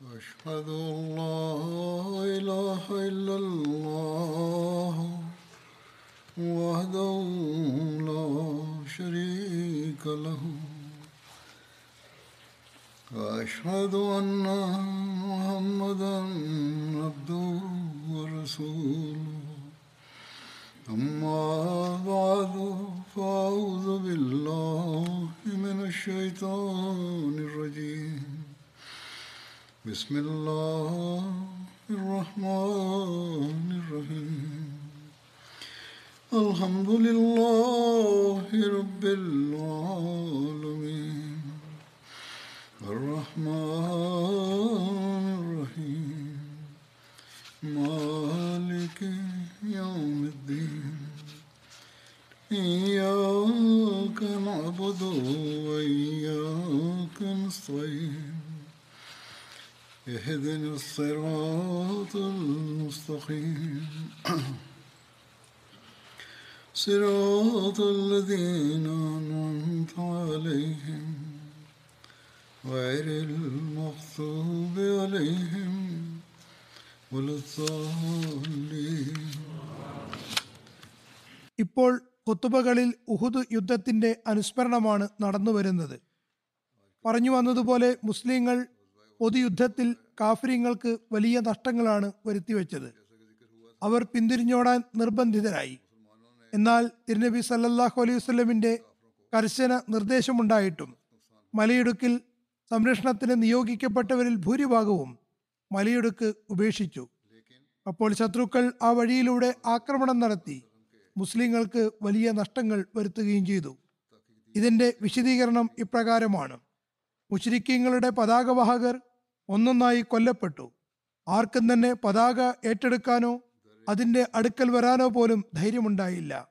وأشهد أن لا إله إلا الله കുത്തുബകളിൽ ഉഹുദ് യുദ്ധത്തിന്റെ അനുസ്മരണമാണ് നടന്നുവരുന്നത്. പറഞ്ഞു വന്നതുപോലെ മുസ്ലിങ്ങൾ പൊതുയുദ്ധത്തിൽ കാഫര്യങ്ങൾക്ക് വലിയ നഷ്ടങ്ങളാണ് വരുത്തിവെച്ചത്. അവർ പിന്തിരിഞ്ഞോടാൻ നിർബന്ധിതരായി. എന്നാൽ തിരുനബി സല്ലല്ലാഹു അലൈഹി വസല്ലമിന്റെ കർശന നിർദ്ദേശമുണ്ടായിട്ടും മലയിടുക്കിൽ സംരക്ഷണത്തിന് നിയോഗിക്കപ്പെട്ടവരിൽ ഭൂരിഭാഗവും മലയിടുക്ക് ഉപേക്ഷിച്ചു. അപ്പോൾ ശത്രുക്കൾ ആ വഴിയിലൂടെ ആക്രമണം നടത്തി. മുസ്ലിങ്ങൾക്ക് വലിയ നഷ്ടങ്ങൾ വരുത്തുകയും ചെയ്തു. ഇതിന്റെ വിശദീകരണം ഇപ്രകാരമാണ്. മുശ്രിക്കീങ്ങളുടെ പതാകവാഹകർ ഒന്നൊന്നായി കൊല്ലപ്പെട്ടു. ആർക്കും തന്നെ പതാക ഏറ്റെടുക്കാനോ അതിന്റെ അടുക്കൽ വരാനോ പോലും ധൈര്യമുണ്ടായില്ല.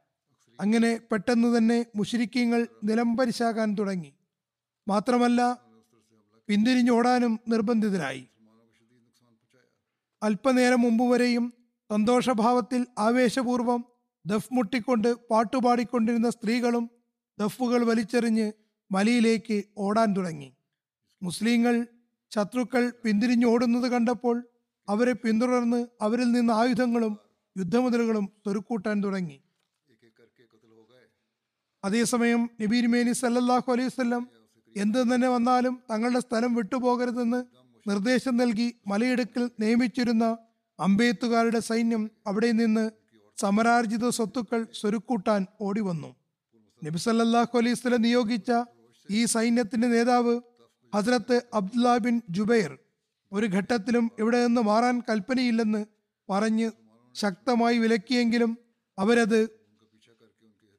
അങ്ങനെ പെട്ടെന്ന് തന്നെ മുശ്രിക്കീങ്ങൾ നിലംപരിശാകാൻ തുടങ്ങി. മാത്രമല്ല പിന്തിരിഞ്ഞോടാനും നിർബന്ധിതരായി. അല്പനേരം മുമ്പ് വരെയും സന്തോഷഭാവത്തിൽ ആവേശപൂർവം ദഫ് മുട്ടിക്കൊണ്ട് പാട്ടുപാടിക്കൊണ്ടിരുന്ന സ്ത്രീകളും ദഫുകൾ വലിച്ചെറിഞ്ഞ് മലയിലേക്ക് ഓടാൻ തുടങ്ങി. മുസ്ലിങ്ങൾ ശത്രുക്കൾ പിന്തിരിഞ്ഞോടുന്നത് കണ്ടപ്പോൾ അവരെ പിന്തുടർന്ന് അവരിൽ നിന്ന് ആയുധങ്ങളും യുദ്ധമുതലുകളും തൊരുക്കൂട്ടാൻ തുടങ്ങി. അതേസമയം നബീർമേനി സല്ലല്ലാഹു അലൈഹി വസല്ലം എന്ത് തന്നെ വന്നാലും തങ്ങളുടെ സ്ഥലം വിട്ടുപോകരുതെന്ന് നിർദ്ദേശം നൽകി മലയിടുക്കിൽ നിയമിച്ചിരുന്ന അമ്പെയ്ത്തുകാരുടെ സൈന്യം അവിടെ നിന്ന് സമരാർജിത സ്വത്തുക്കൾ സ്വരുക്കൂട്ടാൻ ഓടിവന്നു. നബി സല്ലല്ലാഹു അലൈഹി വസല്ലം നിയോഗിച്ച ഈ സൈന്യത്തിന്റെ നേതാവ് ഹസ്രത്ത് അബ്ദുല്ല ബിൻ ജുബൈർ ഒരു ഘട്ടത്തിലും ഇവിടെ നിന്ന് മാറാൻ കൽപ്പനയില്ലെന്ന് പറഞ്ഞ് ശക്തമായി വിലക്കിയെങ്കിലും അവരത്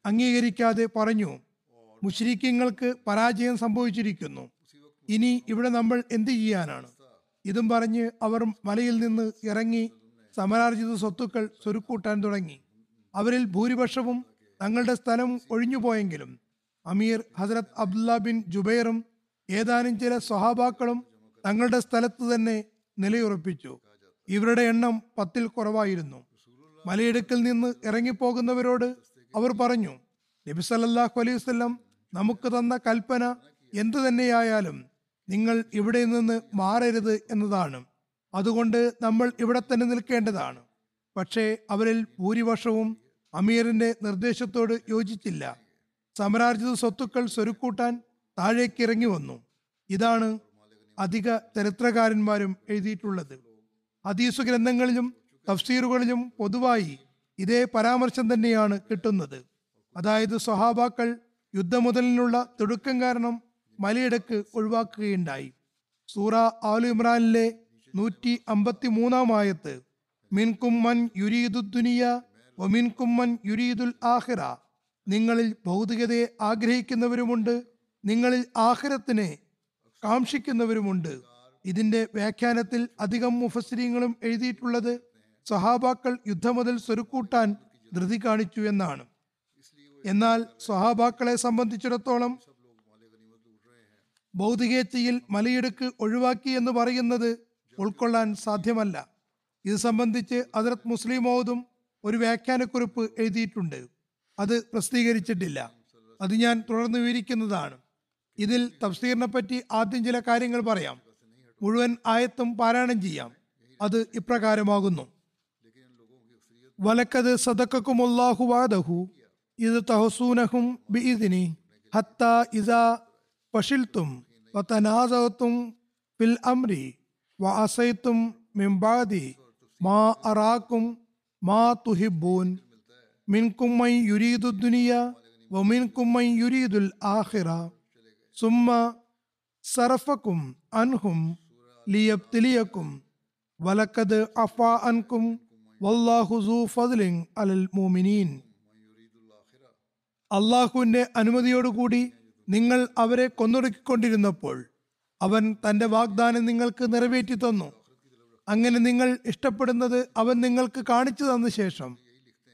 അംഗീകരിക്കാതെ പറഞ്ഞു. മുഷ്രിക്കങ്ങൾക്ക് പരാജയം സംഭവിച്ചിരിക്കുന്നു. ഇനി ഇവിടെ നമ്മൾ എന്ത് ചെയ്യാനാണ്? ഇതും പറഞ്ഞ് അവർ മലയിൽ നിന്ന് ഇറങ്ങി സമരാർജിത സ്വത്തുക്കൾ സ്വരുക്കൂട്ടാൻ തുടങ്ങി. അവരിൽ ഭൂരിപക്ഷവും തങ്ങളുടെ സ്ഥലം ഒഴിഞ്ഞുപോയെങ്കിലും അമീർ ഹസരത് അബ്ദുല്ല ബിൻ ജുബൈറും ഏതാനും ചില സ്വഹാബാക്കളും തങ്ങളുടെ സ്ഥലത്ത് തന്നെ നിലയുറപ്പിച്ചു. ഇവരുടെ എണ്ണം പത്തിൽ കുറവായിരുന്നു. മലയിടുക്കിൽ നിന്ന് ഇറങ്ങിപ്പോകുന്നവരോട് അവർ പറഞ്ഞു നബി സല്ലല്ലാഹു അലൈഹി വസല്ലം നമുക്ക് തന്ന കൽപ്പന എന്തു തന്നെയായാലും നിങ്ങൾ ഇവിടെ നിന്ന് മാറരുത് എന്നതാണ്. അതുകൊണ്ട് നമ്മൾ ഇവിടെ തന്നെ നിൽക്കേണ്ടതാണ്. പക്ഷേ അവരിൽ ഭൂരിപക്ഷവും അമീറിന്റെ നിർദ്ദേശത്തോട് യോജിച്ചില്ല. സമരാർജിത സ്വത്തുക്കൾ സ്വരുക്കൂട്ടാൻ താഴേക്ക് ഇറങ്ങി വന്നു. ഇതാണ് അധിക ചരിത്രകാരന്മാരും എഴുതിയിട്ടുള്ളത്. ഹദീസു ഗ്രന്ഥങ്ങളിലും തഫ്സീറുകളിലും പൊതുവായി ഇതേ പരാമർശം തന്നെയാണ് കിട്ടുന്നത്. അതായത് സ്വഹാബാക്കൾ യുദ്ധമുതലിനുള്ള തിടുക്കം കാരണം മലയിടക്ക് ഒഴിവാക്കുകയുണ്ടായി. സൂറ ആലു ഇമ്രാനിലെ നൂറ്റി അമ്പത്തി മൂന്നാം ആയത്ത് മിൻകുമ്മൻ യുരീദു ദുനിയ ഒമിൻകുമ്മൻ യുരീദുൽ ആഹിറ നിങ്ങളിൽ ഭൗതികതയെ ആഗ്രഹിക്കുന്നവരുമുണ്ട് നിങ്ങളിൽ ആഹിറത്തിനെ കാക്ഷിക്കുന്നവരുമുണ്ട്. ഇതിന്റെ വ്യാഖ്യാനത്തിൽ അധികം മുഫസ്രീങ്ങളും എഴുതിയിട്ടുള്ളത് സഹാബാക്കൾ യുദ്ധം മുതൽ സ്വരുക്കൂട്ടാൻ ധൃതി കാണിച്ചു എന്നാണ്. എന്നാൽ സഹാബാക്കളെ സംബന്ധിച്ചിടത്തോളം ഭൗതികേച്ഛയിൽ മലയിടുക്ക് ഒഴിവാക്കി എന്ന് പറയുന്നത് ഉൾക്കൊള്ളാൻ സാധ്യമല്ല. ഇത് സംബന്ധിച്ച് ഹജറത് മുസ്ലിം മൗദും ഒരു വ്യാഖ്യാനക്കുറിപ്പ് എഴുതിയിട്ടുണ്ട്. അത് പ്രസിദ്ധീകരിച്ചിട്ടില്ല. അത് ഞാൻ തുടർന്ന് വിവരിക്കുന്നതാണ്. ഇതിൽ തഫ്സീറിനെ പറ്റി ആദ്യം ചില കാര്യങ്ങൾ പറയാം. മുഴുവൻ ആയത്തും പാരായണം ചെയ്യാം. അത് ഇപ്രകാരമാകുന്നു. വലക്കത് സദക്കക്കുമുല്ലാഹു വാദഹു ഇത് തഹസൂനഹും ബിഇദിനി ഹത്ത ഇസ പഷിൽത്തും വത്തനാസത്തും ഫിൽ അംരി വഅസൈത്തും മിൻ ബഅദി മാ അറാക്കും മാ തുഹിബ്ബൂൻ മിൻകും മൻ യുരീദു ദുനിയ വമിൻകും മൻ യുരീദുൽ ആഹിറ സുമ്മ സറഫക്കും അൻഹും ലിയബ്തിലിയക്കും വലക്കത് അഫാ അൻകും വല്ലാഹു സൂ ഫദ്ലിൻ അലൽ മോമിനീൻ അള്ളാഹുവിന്റെ അനുമതിയോടുകൂടി നിങ്ങൾ അവരെ കൊന്നൊടുക്കിക്കൊണ്ടിരുന്നപ്പോൾ അവൻ തന്റെ വാഗ്ദാനം നിങ്ങൾക്ക് നിറവേറ്റി തന്നു. അങ്ങനെ നിങ്ങൾ ഇഷ്ടപ്പെടുന്നത് അവൻ നിങ്ങൾക്ക് കാണിച്ചു തന്ന ശേഷം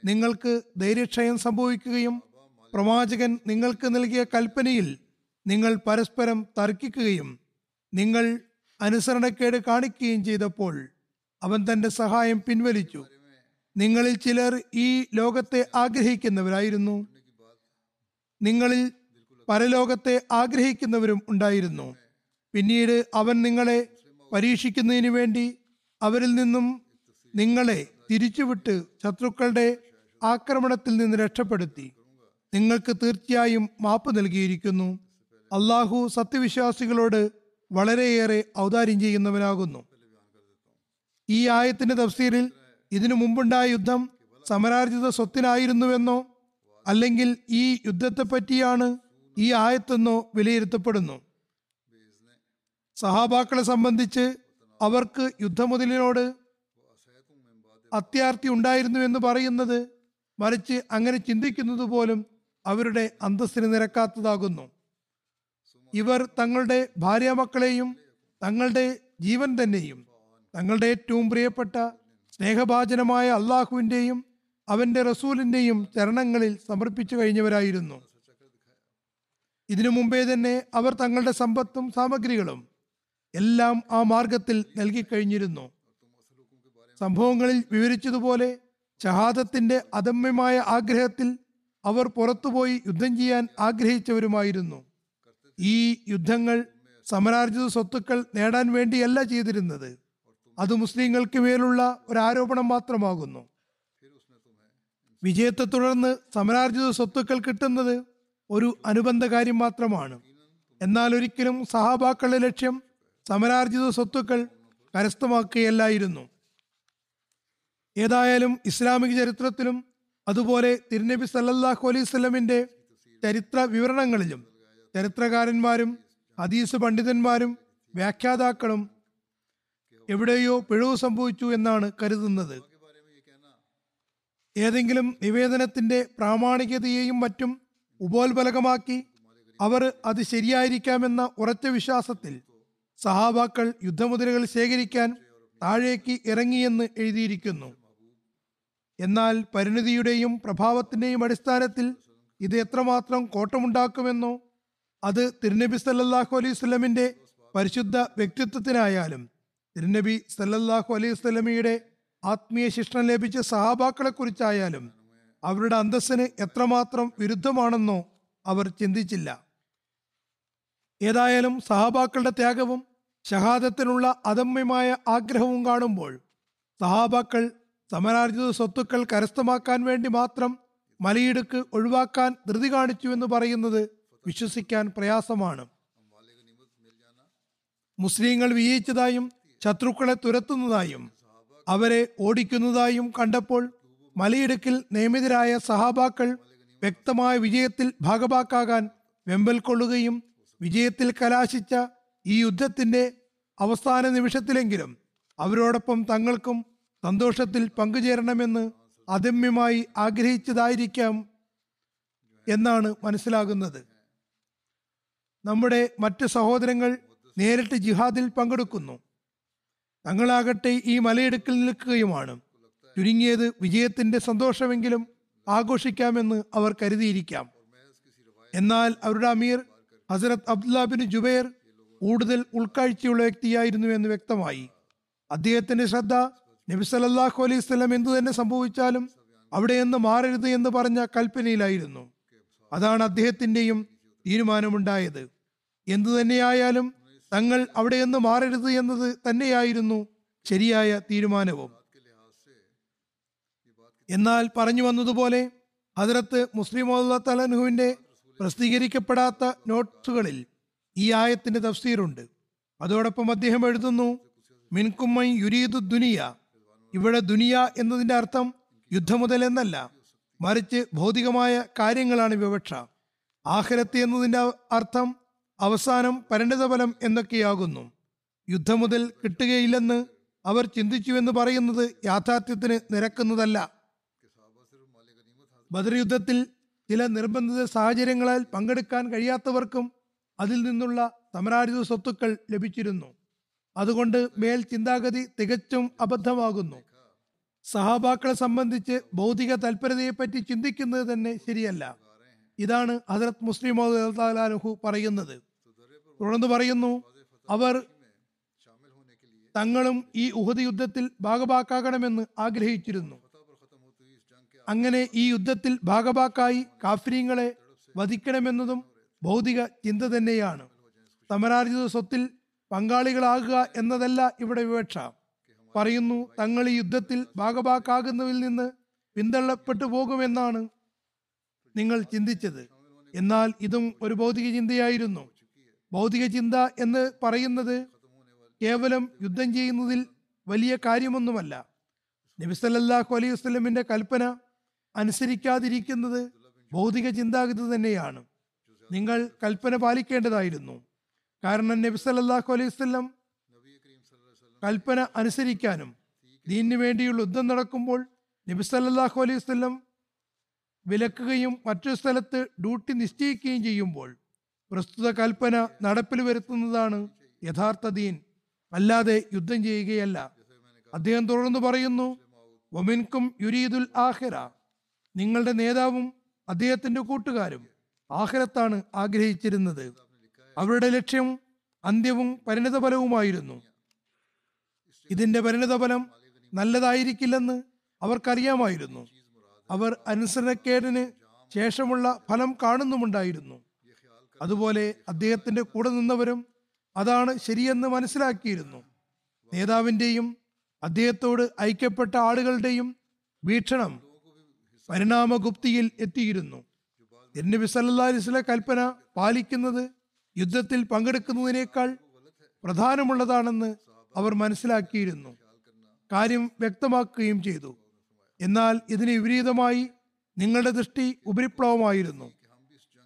നിങ്ങൾക്ക് ധൈര്യക്ഷയം സംഭവിക്കുകയും പ്രവാചകൻ നിങ്ങൾക്ക് നൽകിയ കൽപ്പനയിൽ നിങ്ങൾ പരസ്പരം തർക്കിക്കുകയും നിങ്ങൾ അനുസരണക്കേട് കാണിക്കുകയും ചെയ്തപ്പോൾ അവൻ തന്റെ സഹായം പിൻവലിച്ചു. നിങ്ങളിൽ ചിലർ ഈ ലോകത്തെ ആഗ്രഹിക്കുന്നവരായിരുന്നു. നിങ്ങളിൽ പരലോകത്തെ ആഗ്രഹിക്കുന്നവരും ഉണ്ടായിരുന്നു. പിന്നീട് അവൻ നിങ്ങളെ പരീക്ഷിക്കുന്നതിന് വേണ്ടി അവരിൽ നിന്നും നിങ്ങളെ തിരിച്ചുവിട്ട് ശത്രുക്കളുടെ ആക്രമണത്തിൽ നിന്ന് രക്ഷപ്പെടുത്തി. നിങ്ങൾക്ക് തീർച്ചയായും മാപ്പ് നൽകിയിരിക്കുന്നു. അള്ളാഹു സത്യവിശ്വാസികളോട് വളരെയേറെ ഔദാര്യം ചെയ്യുന്നവനാകുന്നു. ഈ ആയത്തിന്റെ തഫ്സീറിൽ ഇതിനു മുമ്പുണ്ടായ യുദ്ധം സമരാർജിത സ്വത്തിനായിരുന്നുവെന്നോ അല്ലെങ്കിൽ ഈ യുദ്ധത്തെ പറ്റിയാണ് ഈ ആയത്തെന്നോ വിലയിരുത്തപ്പെടുന്നു. സഹാബാക്കളെ സംബന്ധിച്ച് അവർക്ക് യുദ്ധമുതലിനോട് അത്യാർത്തി ഉണ്ടായിരുന്നു എന്ന് പറയുന്നത് മറിച്ച് അങ്ങനെ ചിന്തിക്കുന്നത് പോലും അവരുടെ അന്തസ്സിന് നിരക്കാത്തതാകുന്നു. ഇവർ തങ്ങളുടെ ഭാര്യമക്കളെയും തങ്ങളുടെ ജീവൻ തന്നെയും തങ്ങളുടെ ഏറ്റവും പ്രിയപ്പെട്ട സ്നേഹഭാചനമായ അള്ളാഹുവിന്റെയും അവന്റെ റസൂലിന്റെയും ചരണങ്ങളിൽ സമർപ്പിച്ചു കഴിഞ്ഞവരായിരുന്നു. ഇതിനു മുമ്പേ തന്നെ അവർ തങ്ങളുടെ സമ്പത്തും സാമഗ്രികളും എല്ലാം ആ മാർഗത്തിൽ നൽകിക്കഴിഞ്ഞിരുന്നു. സംഭവങ്ങളിൽ വിവരിച്ചതുപോലെ ഷഹാദത്തിന്റെ അദമ്യമായ ആഗ്രഹത്തിൽ അവർ പുറത്തുപോയി യുദ്ധം ചെയ്യാൻ ആഗ്രഹിച്ചവരുമായിരുന്നു. ഈ യുദ്ധങ്ങൾ സമരാർജിത സ്വത്തുക്കൾ നേടാൻ വേണ്ടിയല്ല ചെയ്തിരുന്നത്. അത് മുസ്ലിങ്ങൾക്ക് മേലുള്ള ഒരു ആരോപണം മാത്രമാകുന്നു. വിജയത്തെ തുടർന്ന് സമരാർജിത സ്വത്തുക്കൾ കിട്ടുന്നത് ഒരു അനുബന്ധ കാര്യം മാത്രമാണ്. എന്നാൽ ഒരിക്കലും സഹാബാക്കളുടെ ലക്ഷ്യം സമരാർജിത സ്വത്തുക്കൾ കരസ്ഥമാക്കുകയല്ലായിരുന്നു. ഏതായാലും ഇസ്ലാമിക ചരിത്രത്തിലും അതുപോലെ തിരുനബി സല്ലല്ലാഹു അലൈഹി സ്വലമിന്റെ ചരിത്ര വിവരണങ്ങളിലും ചരിത്രകാരന്മാരും ഹദീസ് പണ്ഡിതന്മാരും വ്യാഖ്യാതാക്കളും എവിടെയോ പിഴവ് സംഭവിച്ചു എന്നാണ് കരുതുന്നത്. ഏതെങ്കിലും നിവേദനത്തിന്റെ പ്രാമാണികതയെയും മറ്റും ഉപോത്ബലകമാക്കി അവർ അത് ശരിയായിരിക്കാമെന്ന ഉറച്ച വിശ്വാസത്തിൽ സഹാബാക്കൾ യുദ്ധമുദ്രകൾ ശേഖരിക്കാൻ താഴേക്ക് ഇറങ്ങിയെന്ന് എഴുതിയിരിക്കുന്നു. എന്നാൽ പരിണിതിയുടെയും പ്രഭാവത്തിന്റെയും അടിസ്ഥാനത്തിൽ ഇത് എത്രമാത്രം കോട്ടമുണ്ടാക്കുമെന്നോ അത് തിരുനബി സല്ലല്ലാഹു അലൈഹി സ്വലമിന്റെ പരിശുദ്ധ വ്യക്തിത്വത്തിനായാലും തിരുനബി സല്ലല്ലാഹു അലൈഹി സ്വലമിയുടെ ആത്മീയ ശിക്ഷണം ലഭിച്ച സഹാബാക്കളെ കുറിച്ചായാലും അവരുടെ അന്തസ്സിന് എത്രമാത്രം വിരുദ്ധമാണെന്നോ അവർ ചിന്തിച്ചില്ല. ഏതായാലും സഹാബാക്കളുടെ ത്യാഗവും ഷഹാദത്തിനുള്ള അദമ്യമായ ആഗ്രഹവും കാണുമ്പോൾ സഹാബാക്കൾ സമരാർജിത സ്വത്തുക്കൾ കരസ്ഥമാക്കാൻ വേണ്ടി മാത്രം മലയിടുക്ക് ഒഴിവാക്കാൻ ധൃതി കാണിച്ചു എന്ന് പറയുന്നത് വിശ്വസിക്കാൻ പ്രയാസമാണ്. മുസ്ലിങ്ങൾ വിജയിച്ചതായും ശത്രുക്കളെ തുരത്തുന്നതായും അവരെ ഓടിക്കുന്നതായും കണ്ടപ്പോൾ മലയിടുക്കിൽ നിയമിതരായ സഹാബാക്കൾ വ്യക്തമായ വിജയത്തിൽ ഭാഗഭാക്കാകാൻ വെമ്പൽ കൊള്ളുകയും വിജയത്തിൽ കലാശിച്ച ഈ യുദ്ധത്തിന്റെ അവസാന നിമിഷത്തിലെങ്കിലും അവരോടൊപ്പം തങ്ങൾക്കും സന്തോഷത്തിൽ പങ്കുചേരണമെന്ന് അദമ്യമായി ആഗ്രഹിച്ചതായിരിക്കാം എന്നാണ് മനസ്സിലാകുന്നത്. നമ്മുടെ മറ്റ് സഹോദരങ്ങൾ നേരിട്ട് ജിഹാദിൽ പങ്കെടുക്കുന്നു. തങ്ങളാകട്ടെ ഈ മലയിടുക്കിൽ നിൽക്കുകയുമാണ്. ചുരുങ്ങിയത് വിജയത്തിന്റെ സന്തോഷമെങ്കിലും ആഘോഷിക്കാമെന്ന് അവർ കരുതിയിരിക്കാം. എന്നാൽ അവരുടെ അമീർ ഹസരത് അബ്ദുല്ല ബിൻ ജുബൈർ കൂടുതൽ ഉൾക്കാഴ്ചയുള്ള വ്യക്തിയായിരുന്നു എന്ന് വ്യക്തമായി. അദ്ദേഹത്തിന്റെ ശ്രദ്ധ നബി സല്ലല്ലാഹു അലൈഹി സ്വലം എന്തു തന്നെ സംഭവിച്ചാലും അവിടെ നിന്ന് മാറരുത് എന്ന് പറഞ്ഞ കൽപ്പനയിലായിരുന്നു. അതാണ് അദ്ദേഹത്തിന്റെയും തീരുമാനമുണ്ടായത്. എന്തു തന്നെയായാലും തങ്ങൾ അവിടെ നിന്ന് മാറരുത് എന്നത് തന്നെയായിരുന്നു ശരിയായ തീരുമാനവും. എന്നാൽ പറഞ്ഞു വന്നതുപോലെ ഹജറത്ത് മുസ്ലിം തലനുഹുവിന്റെ പ്രസിദ്ധീകരിക്കപ്പെടാത്ത നോട്ട്സുകളിൽ ഈ ആയത്തിന്റെ തഫ്സീറുണ്ട്. അതോടൊപ്പം അദ്ദേഹം എഴുതുന്നു മിൻകുമ്മൈ യുരീദു ദുനിയ. ഇവിടെ ദുനിയ എന്നതിന്റെ അർത്ഥം യുദ്ധം മുതൽ എന്നല്ല മറിച്ച് ഭൗതികമായ കാര്യങ്ങളാണ് വിവക്ഷ. ആഹ്ലത്ത് എന്നതിന്റെ അർത്ഥം അവസാനം പരിണിതഫലം എന്നൊക്കെയാകുന്നു. യുദ്ധം മുതൽ കിട്ടുകയില്ലെന്ന് അവർ ചിന്തിച്ചുവെന്ന് പറയുന്നത് യാഥാർത്ഥ്യത്തിന് നിരക്കുന്നതല്ല. ബദർ യുദ്ധത്തിൽ ചില നിർബന്ധിത സാഹചര്യങ്ങളാൽ പങ്കെടുക്കാൻ കഴിയാത്തവർക്കും അതിൽ നിന്നുള്ള സമരാജിത സ്വത്തുക്കൾ ലഭിച്ചിരുന്നു. അതുകൊണ്ട് മേൽ ചിന്താഗതി തികച്ചും അബദ്ധമാകുന്നു. സഹാബാക്കളെ സംബന്ധിച്ച് ഭൗതിക തൽപരതയെപ്പറ്റി ചിന്തിക്കുന്നത് തന്നെ ശരിയല്ല. ഇതാണ് ഹസരത് മുസ്ലിം മോദാലുഹു പറയുന്നത്. തുടർന്ന് പറയുന്നു അവർ തങ്ങളും ഈ ഉഹദ് യുദ്ധത്തിൽ ഭാഗഭാക്കാകണമെന്ന് ആഗ്രഹിച്ചിരുന്നു. അങ്ങനെ ഈ യുദ്ധത്തിൽ ഭാഗഭാക്കായി കാഫര്യങ്ങളെ വധിക്കണമെന്നതും ഭൗതിക ചിന്ത തന്നെയാണ്. സമരാർജിത സ്വത്തിൽ പങ്കാളികളാകുക എന്നതല്ല ഇവിടെ വിവക്ഷ. പറയുന്നു തങ്ങൾ ഈ യുദ്ധത്തിൽ ഭാഗഭാക്കാകുന്നതിൽ നിന്ന് പിന്തള്ളപ്പെട്ടു പോകുമെന്നാണ് നിങ്ങൾ ചിന്തിച്ചത്. എന്നാൽ ഇതും ഒരു ഭൗതിക ചിന്തയായിരുന്നു. ഭൗതിക ചിന്ത എന്ന് പറയുന്നത് കേവലം യുദ്ധം ചെയ്യുന്നതിൽ വലിയ കാര്യമൊന്നുമല്ല. നബിസല്ലാഹു അലൈഹി വസ്ലമിന്റെ കൽപ്പന അനുസരിക്കാതിരിക്കുന്നത് ഭൗതിക ചിന്താഗതി തന്നെയാണ്. നിങ്ങൾ കൽപ്പന പാലിക്കേണ്ടതായിരുന്നു. കാരണം നബി സല്ലല്ലാഹു അലൈഹി വസല്ലം കൽപ്പന അനുസരിക്കാനും ദീനിനു വേണ്ടിയുള്ള യുദ്ധം നടക്കുമ്പോൾ നബി സല്ലല്ലാഹു അലൈഹി വസല്ലം വിലക്കുകയും മറ്റൊരു സ്ഥലത്ത് ഡ്യൂട്ടി നിശ്ചയിക്കുകയും ചെയ്യുമ്പോൾ പ്രസ്തുത കൽപ്പന നടപ്പിൽ വരുത്തുന്നതാണ് യഥാർത്ഥ ദീൻ. അല്ലാതെ യുദ്ധം ചെയ്യുകയല്ല. അദ്ദേഹം തുടർന്ന് പറയുന്നു ഒമിൻകും യുരീദുൽ ആഹിറ നിങ്ങളുടെ നേതാവും അദ്ദേഹത്തിന്റെ കൂട്ടുകാരും ആഹിറത്താണ് ആഗ്രഹിച്ചിരുന്നത്. അവരുടെ ലക്ഷ്യം അന്ത്യവും പരിണിതഫലവുമായിരുന്നു. ഇതിന്റെ പരിണിതഫലം നല്ലതായിരിക്കില്ലെന്ന് അവർക്കറിയാമായിരുന്നു. അവർ അനുസരണക്കേടിന് ശേഷമുള്ള ഫലം കാണുന്നുമുണ്ടായിരുന്നു. അതുപോലെ അദ്ദേഹത്തിന്റെ കൂടെ നിന്നവരും അതാണ് ശരിയെന്ന് മനസ്സിലാക്കിയിരുന്നു. നേതാവിന്റെയും അദ്ദേഹത്തോട് ഐക്യപ്പെട്ട ആളുകളുടെയും വീക്ഷണം പരിണാമഗുപ്തിയിൽ എത്തിയിരുന്നു. സല്ലാ അലിസ്ലെ കൽപ്പന പാലിക്കുന്നത് യുദ്ധത്തിൽ പങ്കെടുക്കുന്നതിനേക്കാൾ പ്രധാനമുള്ളതാണെന്ന് അവർ മനസ്സിലാക്കിയിരുന്നു. കാര്യം വ്യക്തമാക്കുകയും ചെയ്തു. എന്നാൽ ഇതിന് വിപരീതമായി നിങ്ങളുടെ ദൃഷ്ടി ഉപരിപ്ലവമായിരുന്നു.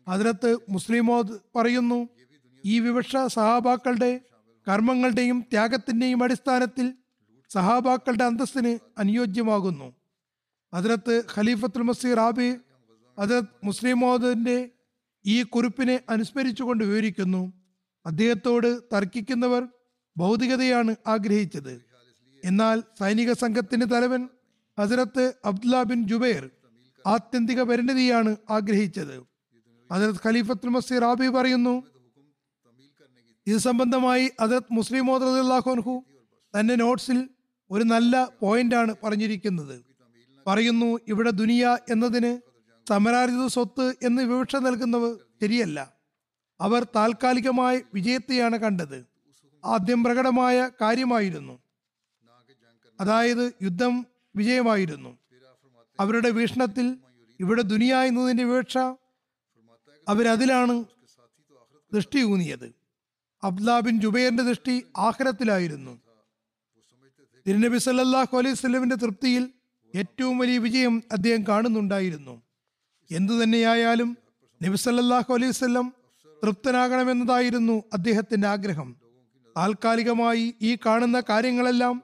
അതിനകത്ത് മുസ്ലിമോദ് പറയുന്നു ഈ വിവക്ഷ സഹാബാക്കളുടെ കർമ്മങ്ങളുടെയും ത്യാഗത്തിന്റെയും അടിസ്ഥാനത്തിൽ സഹാബാക്കളുടെ അന്തസ്സിന് അനുയോജ്യമാകുന്നു. അതിനകത്ത് ഖലീഫത്തുൽ മസീർ ആബി അതിനകത്ത് മോദന്റെ ഈ കുറിപ്പിനെ അനുസ്മരിച്ചുകൊണ്ട് വിവരിക്കുന്നു. അദ്ദേഹത്തോട് തർക്കിക്കുന്നവർ ഭൗതികതയാണ് ആഗ്രഹിച്ചത്. എന്നാൽ സൈനിക സംഘത്തിന്റെ തലവൻ ഹസരത്ത് അബ്ദുല്ല ബിൻ ജുബൈർ ആത്യന്തിക പരിണിതിയാണ് ആഗ്രഹിച്ചത്. ഹസരത്ത് ഖലീഫത്തുൽ മസീർ ആബി പറയുന്നു ഇത് സംബന്ധമായി ഹസരത്ത് മുസ്ലിം മോദാഹുൻഹു തന്റെ നോട്ട്സിൽ ഒരു നല്ല പോയിന്റാണ് പറഞ്ഞിരിക്കുന്നത്. പറയുന്നു ഇവിടെ ദുനിയ എന്നതിന് സമരാർജിത സ്വത്ത് എന്ന് വിവക്ഷ നൽകുന്നവർ ശരിയല്ല. അവർ താൽക്കാലികമായ വിജയത്തെയാണ് കണ്ടത്. ആദ്യം പ്രകടമായ കാര്യമായിരുന്നു. അതായത് യുദ്ധം വിജയമായിരുന്നു. അവരുടെ വീക്ഷണത്തിൽ ഇവിടെ ദുനിയ എന്നതിന്റെ വിവക്ഷ അവരതിലാണ് ദൃഷ്ടി ഊന്നിയത്. അബ്ദുല്ലാ ബിൻ ജുബൈറിന്റെ ദൃഷ്ടി ആഹ്രത്തിലായിരുന്നു തിരുനബി സല്ലാഹു അലൈഹി സ്വലമിന്റെ തൃപ്തിയിൽ ഏറ്റവും വലിയ വിജയം അദ്ദേഹം കാണുന്നുണ്ടായിരുന്നു. എന്തു തന്നെയായാലും നബിസല്ലാഹു അലൈഹി തൃപ്തനാകണമെന്നതായിരുന്നു അദ്ദേഹത്തിന്റെ ആഗ്രഹം. താൽക്കാലികമായി ഈ കാണുന്ന കാര്യങ്ങളെല്ലാം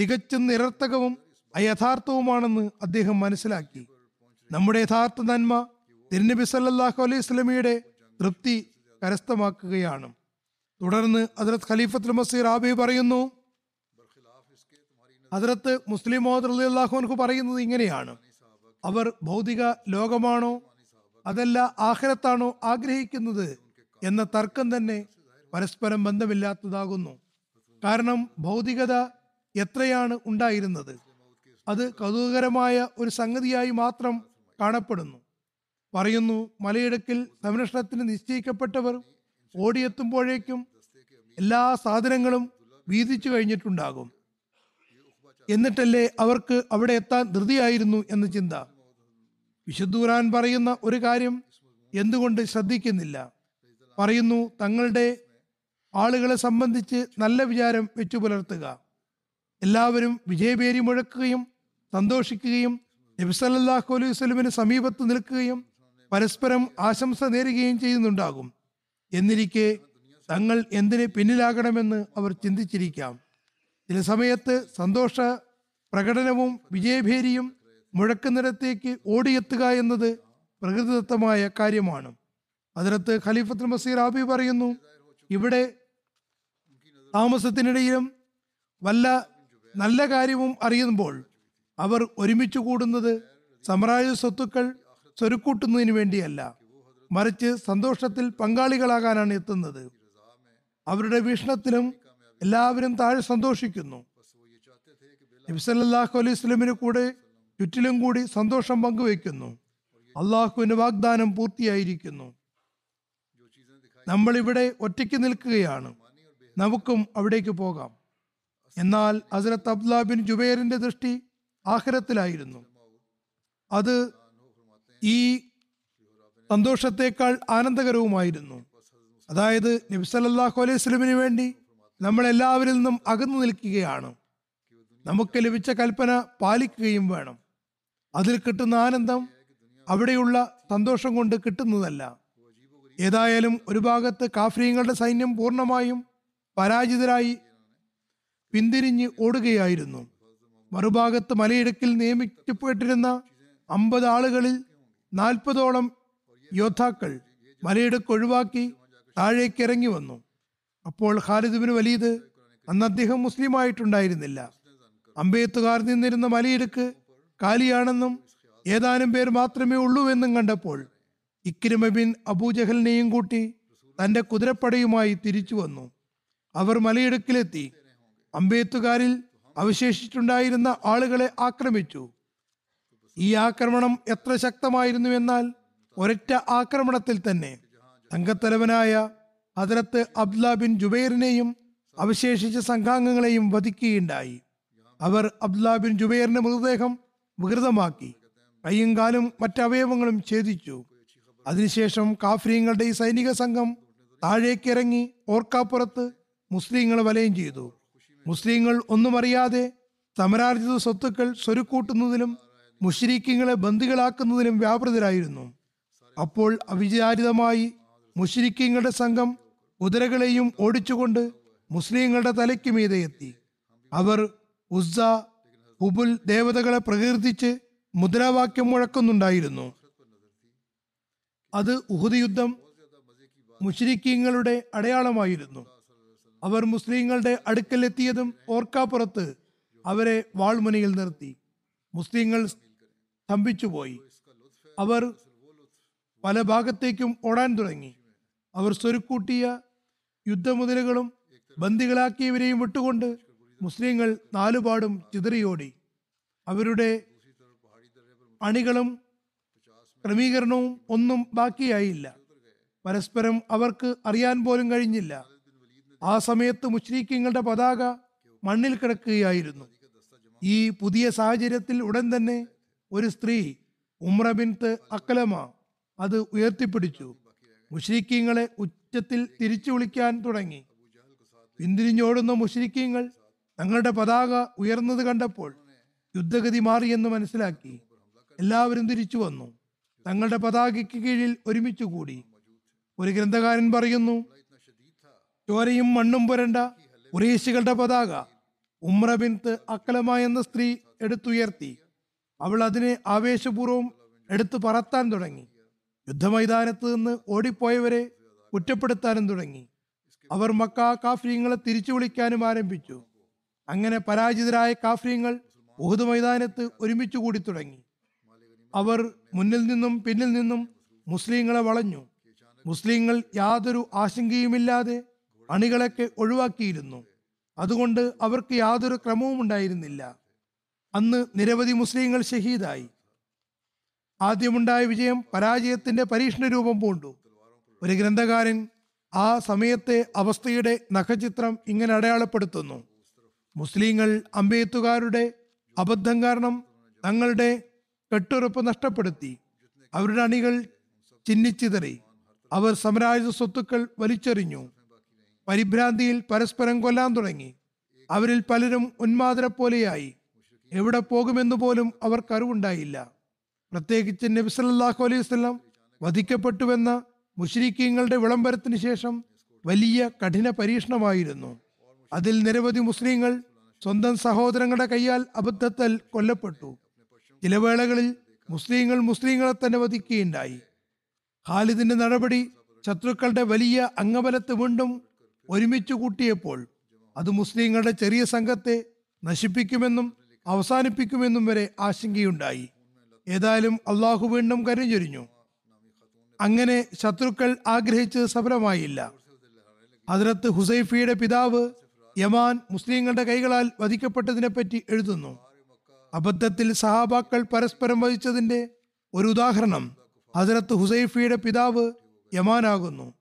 തികച്ചും നിരർത്ഥകവും അയഥാർത്ഥവുമാണെന്ന് അദ്ദേഹം മനസ്സിലാക്കി. നമ്മുടെ യഥാർത്ഥ നന്മ തിരുനബി സല്ലാഹു അലൈഹി സ്വലമിയുടെ തൃപ്തി കരസ്ഥമാക്കുകയാണ്. തുടർന്ന് ഹജറത്ത് ഖലീഫത്ത് മസീർ ആബി പറയുന്നു ഹജറത്ത് മുസ്ലിം മോഹദ് അള്ളാഹുൻഹു പറയുന്നത് ഇങ്ങനെയാണ്. അവർ ഭൗതിക ലോകമാണോ? അതല്ല ആഖിരത്താണോ ആഗ്രഹിക്കുന്നത്? എന്ന തർക്കം തന്നെ പരസ്പരം ബന്ധമില്ലാത്തതാകുന്നു. കാരണം ഭൗതികത എത്രയാണ് ഉണ്ടായിരുന്നത്? അത് കൗതുകകരമായ ഒരു സംഗതിയായി മാത്രം കാണപ്പെടുന്നു. പറയുന്നു മലയിടക്കിൽ സംരക്ഷണത്തിന് നിശ്ചയിക്കപ്പെട്ടവർ ഓടിയെത്തുമ്പോഴേക്കും എല്ലാ സാധനങ്ങളും വീതിച്ചു കഴിഞ്ഞിട്ടുണ്ടാകും. എന്നിട്ടല്ലേ അവർക്ക് അവിടെ എത്താൻ ധൃതിയായിരുന്നു എന്ന ചിന്ത. വിശുദ്ധൂരാൻ പറയുന്ന ഒരു കാര്യം എന്തുകൊണ്ട് ശ്രദ്ധിക്കുന്നില്ല? പറയുന്നു തങ്ങളുടെ ആളുകളെ സംബന്ധിച്ച് നല്ല വിചാരം വെച്ചു പുലർത്തുക. എല്ലാവരും വിജയപേരി മുഴക്കുകയും സന്തോഷിക്കുകയും നബിസല്ലാഹു അലൈഹി വസ്ലമിന് സമീപത്ത് നിൽക്കുകയും പരസ്പരം ആശംസ നേരുകയും ചെയ്യുന്നുണ്ടാകും. എന്നിരിക്കെ തങ്ങൾ എന്തിന് പിന്നിലാകണമെന്ന് അവർ ചിന്തിച്ചിരിക്കാം. ചില സമയത്ത് സന്തോഷ പ്രകടനവും വിജയഭേരിയും മുഴക്കുന്നിടത്തേക്ക് ഓടിയെത്തുക എന്നത് പ്രകൃതിദത്തമായ കാര്യമാണ്. അതിനകത്ത് ഖലീഫത്തുൽ മസീർ ആബി പറയുന്നു ഇവിടെ താമസത്തിനിടയിലും വല്ല നല്ല കാര്യവും അറിയുമ്പോൾ അവർ ഒരുമിച്ച് കൂടുന്നത് സമരായ സ്വത്തുക്കൾ സ്വരുക്കൂട്ടുന്നതിന് വേണ്ടിയല്ല മറിച്ച് സന്തോഷത്തിൽ പങ്കാളികളാകാനാണ് എത്തുന്നത്. അവരുടെ വീക്ഷണത്തിലും എല്ലാവരും താഴെ സന്തോഷിക്കുന്നു. നബിസല്ലാഹു അലൈഹി സ്വലമിന് കൂടെ ചുറ്റിലും കൂടി സന്തോഷം പങ്കുവയ്ക്കുന്നു. അള്ളാഹുവിന്റെ വാഗ്ദാനം പൂർത്തിയായിരിക്കുന്നു. നമ്മൾ ഇവിടെ ഒറ്റയ്ക്ക് നിൽക്കുകയാണ്. നമുക്കും അവിടേക്ക് പോകാം. എന്നാൽ ഹസരത്ത് അബ്ദുല്ലാ ബിൻ ജുബൈറിന്റെ ദൃഷ്ടി ആഹ്രത്തിലായിരുന്നു അത് ഈ സന്തോഷത്തേക്കാൾ ആനന്ദകരവുമായിരുന്നു. അതായത് നബി സല്ലല്ലാഹു അലൈഹി സ്വലമിന് വേണ്ടി നമ്മൾ എല്ലാവരിൽ നിന്നും അകന്നു നിൽക്കുകയാണ്. നമുക്ക് ലഭിച്ച കൽപ്പന പാലിക്കുകയും വേണം. അതിൽ കിട്ടുന്ന ആനന്ദം അവിടെയുള്ള സന്തോഷം കൊണ്ട് കിട്ടുന്നതല്ല. ഏതായാലും ഒരു ഭാഗത്ത് കാഫ്രീങ്ങളുടെ സൈന്യം പൂർണമായും പരാജിതരായി പിന്തിരിഞ്ഞ് ഓടുകയായിരുന്നു. മറുഭാഗത്ത് മലയിടുക്കിൽ നിയമിക്കപ്പെട്ടിരുന്ന അമ്പത് ആളുകളിൽ നാൽപ്പതോളം യോദ്ധാക്കൾ മലയിടുക്ക് ഒഴിവാക്കി താഴേക്ക് ഇറങ്ങി വന്നു. അപ്പോൾ ഖാലിദ് ബിൻ വലീദ് അന്ന് അദ്ദേഹം മുസ്ലിം ആയിട്ടുണ്ടായിരുന്നില്ല അമ്പെയ്ത്തുകാർ നിന്നിരുന്ന മലയിടുക്ക് കാലിയാണെന്നും ഏതാനും പേർ മാത്രമേ ഉള്ളൂ എന്നും കണ്ടപ്പോൾ ഇക്രിമ ബിൻ അബൂജഹലിനെയും കൂട്ടി തന്റെ കുതിരപ്പടയുമായി തിരിച്ചു വന്നു. അവർ മലയിടുക്കിലെത്തി അമ്പെയ്ത്തുകാരിൽ അവശേഷിച്ചിട്ടുണ്ടായിരുന്ന ആളുകളെ ആക്രമിച്ചു. ഈ ആക്രമണം എത്ര ശക്തമായിരുന്നു എന്നാൽ ഒരൊറ്റ ആക്രമണത്തിൽ തന്നെ. സംഘത്തലവനായ ഹജറത്ത് അബ്ദുല്ല ബിൻ ജുബൈറിനെയും അവശേഷിച്ച സംഘാംഗങ്ങളെയും വധിക്കുകയുണ്ടായി. അവർ അബ്ദുല്ല ബിൻ ജുബൈറിന്റെ മൃതദേഹം വികൃതമാക്കി. കൈയും കാലും മറ്റവയവങ്ങളും ഛേദിച്ചു. അതിനുശേഷം കാഫ്രീങ്ങളുടെ ഈ സൈനിക സംഘം താഴേക്കിറങ്ങി ഓർക്കാപ്പുറത്ത് മുസ്ലിങ്ങളെ വലയം ചെയ്തു. മുസ്ലിങ്ങൾ ഒന്നും അറിയാതെ സമരാർജിത സ്വത്തുക്കൾ സ്വരുക്കൂട്ടുന്നതിലും മുഷരീക്കിങ്ങളെ ബന്ദികളാക്കുന്നതിലും വ്യാപൃതരായിരുന്നു. അപ്പോൾ അവിചാരിതമായി മുഷരിക്കങ്ങളുടെ സംഘം കുതിരകളെയും ഓടിച്ചുകൊണ്ട് മുസ്ലിങ്ങളുടെ തലയ്ക്ക് മീതെ എത്തി. അവർ ഉസ്സ ഹുബുൽ ദേവതകളെ പ്രകീർത്തിച്ച് മുദ്രാവാക്യം മുഴക്കുന്നുണ്ടായിരുന്നു. അത് ഉഹുദ് യുദ്ധം മുഷരിക്കീങ്ങളുടെ അടയാളമായിരുന്നു. അവർ മുസ്ലിങ്ങളുടെ അടുക്കലെത്തിയതും ഓർക്കാപ്പുറത്ത് അവരെ വാൾമുനയിൽ നിർത്തി. മുസ്ലിങ്ങൾ സ്തംഭിച്ചുപോയി. അവർ പല ഭാഗത്തേക്കും ഓടാൻ തുടങ്ങി. അവർ സ്വരുക്കൂട്ടിയ യുദ്ധമുതലുകളും ബന്ദികളാക്കിയവരെയും വിട്ടുകൊണ്ട് മുസ്ലിങ്ങൾ നാലുപാടും ചിതറിയോടി. അവരുടെ അണികളും ക്രമീകരണവും ഒന്നും ബാക്കിയായില്ല. പരസ്പരം അവർക്ക് അറിയാൻ പോലും കഴിഞ്ഞില്ല. ആ സമയത്ത് മുസ്ലിക്കങ്ങളുടെ പതാക മണ്ണിൽ കിടക്കുകയായിരുന്നു. ഈ പുതിയ സാഹചര്യത്തിൽ ഉടൻ തന്നെ ഒരു സ്ത്രീ ഉമ്ര അക്കലമ അത് ഉയർത്തിപ്പിടിച്ചു. മുഷ്രിക്കീങ്ങളെ ഉച്ചത്തിൽ തിരിച്ചു വിളിക്കാൻ തുടങ്ങി. പിന്തിരിഞ്ഞോടുന്ന മുഷരിക്കീങ്ങൾ തങ്ങളുടെ പതാക ഉയർന്നത് കണ്ടപ്പോൾ യുദ്ധഗതി മാറിയെന്ന് മനസ്സിലാക്കി. എല്ലാവരും തിരിച്ചു വന്നു. തങ്ങളുടെ പതാകയ്ക്ക് കീഴിൽ ഒരുമിച്ചു കൂടി. ഒരു ഗ്രന്ഥകാരൻ പറയുന്നു ചോരയും മണ്ണും പുരണ്ട കുറേശികളുടെ പതാക ഉമ്ര ബിൻത്ത് അക്കലമ എന്ന സ്ത്രീ എടുത്തുയർത്തി. അവൾ അതിനെ ആവേശപൂർവം എടുത്തു പറത്താൻ തുടങ്ങി. യുദ്ധമൈതാനത്ത് നിന്ന് ഓടിപ്പോയവരെ കുറ്റപ്പെടുത്താനും തുടങ്ങി. അവർ മക്ക കാഫ്രീങ്ങളെ തിരിച്ചു വിളിക്കാനും ആരംഭിച്ചു. അങ്ങനെ പരാജിതരായ കാഫ്രീങ്ങൾ ഉഹുദ് മൈതാനത്ത് ഒരുമിച്ച് കൂടി തുടങ്ങി. അവർ മുന്നിൽ നിന്നും പിന്നിൽ നിന്നും മുസ്ലിങ്ങളെ വളഞ്ഞു. മുസ്ലിങ്ങൾ യാതൊരു ആശങ്കയുമില്ലാതെ അണികളൊക്കെ ഒഴിവാക്കിയിരുന്നു. അതുകൊണ്ട് അവർക്ക് യാതൊരു ക്രമവും ഉണ്ടായിരുന്നില്ല അന്ന് നിരവധി മുസ്ലിങ്ങൾ ഷഹീദായി. ആദ്യമുണ്ടായ വിജയം പരാജയത്തിന്റെ പരീക്ഷണ രൂപം പൂണ്ടു. ഒരു ഗ്രന്ഥകാരൻ ആ സമയത്തെ അവസ്ഥയുടെ നഖചിത്രം ഇങ്ങനെ അടയാളപ്പെടുത്തുന്നു. മുസ്ലിങ്ങൾ അമ്പെയ്ത്തുകാരുടെ അബദ്ധം കാരണം തങ്ങളുടെ കെട്ടുറപ്പ് നഷ്ടപ്പെടുത്തി. അവരുടെ അണികൾ ചിന്നിച്ചിതറി. അവർ സാമ്രാജ്യ സ്വത്തുക്കൾ വലിച്ചെറിഞ്ഞു. പരിഭ്രാന്തിയിൽ പരസ്പരം കൊല്ലാൻ തുടങ്ങി. അവരിൽ പലരും ഉന്മാദരെ പോലെയായി എവിടെ പോകുമെന്ന് പോലും അവർക്ക് അറിവുണ്ടായില്ല. പ്രത്യേകിച്ച് നബി സല്ലാഹു അലൈഹി വസല്ലം വധിക്കപ്പെട്ടുവെന്ന മുഷ്രിക്കീങ്ങളുടെ വിളംബരത്തിന് ശേഷം വലിയ കഠിന പരീക്ഷണമായിരുന്നു. അതിൽ നിരവധി മുസ്ലിങ്ങൾ സ്വന്തം സഹോദരങ്ങളുടെ കൈയാൽ അബദ്ധത്താൽ കൊല്ലപ്പെട്ടു. ചില വേളകളിൽ മുസ്ലിങ്ങൾ മുസ്ലിങ്ങളെ തന്നെ വധിക്കുകയുണ്ടായി. ഖാലിദിന്റെ നടപടി ശത്രുക്കളുടെ വലിയ അംഗബലത്തെ വീണ്ടും ഒരുമിച്ച് കൂട്ടിയപ്പോൾ അത് മുസ്ലിങ്ങളുടെ ചെറിയ സംഘത്തെ നശിപ്പിക്കുമെന്നും അവസാനിപ്പിക്കുമെന്നും വരെ ആശങ്കയുണ്ടായി. ഏതായാലും അള്ളാഹു വീണ്ടും കരുചൊരിഞ്ഞു. അങ്ങനെ ശത്രുക്കൾ ആഗ്രഹിച്ച് സഫലമായില്ല. ഹദ്രത്ത് ഹുസൈഫിയുടെ പിതാവ് യമാൻ മുസ്ലിങ്ങളുടെ കൈകളാൽ വധിക്കപ്പെട്ടതിനെ പറ്റി എഴുതുന്നു. അബദ്ധത്തിൽ സഹാബാക്കൾ പരസ്പരം വധിച്ചതിന്റെ ഒരു ഉദാഹരണം ഹജറത്ത് ഹുസൈഫിയുടെ പിതാവ് യമാനാകുന്നു.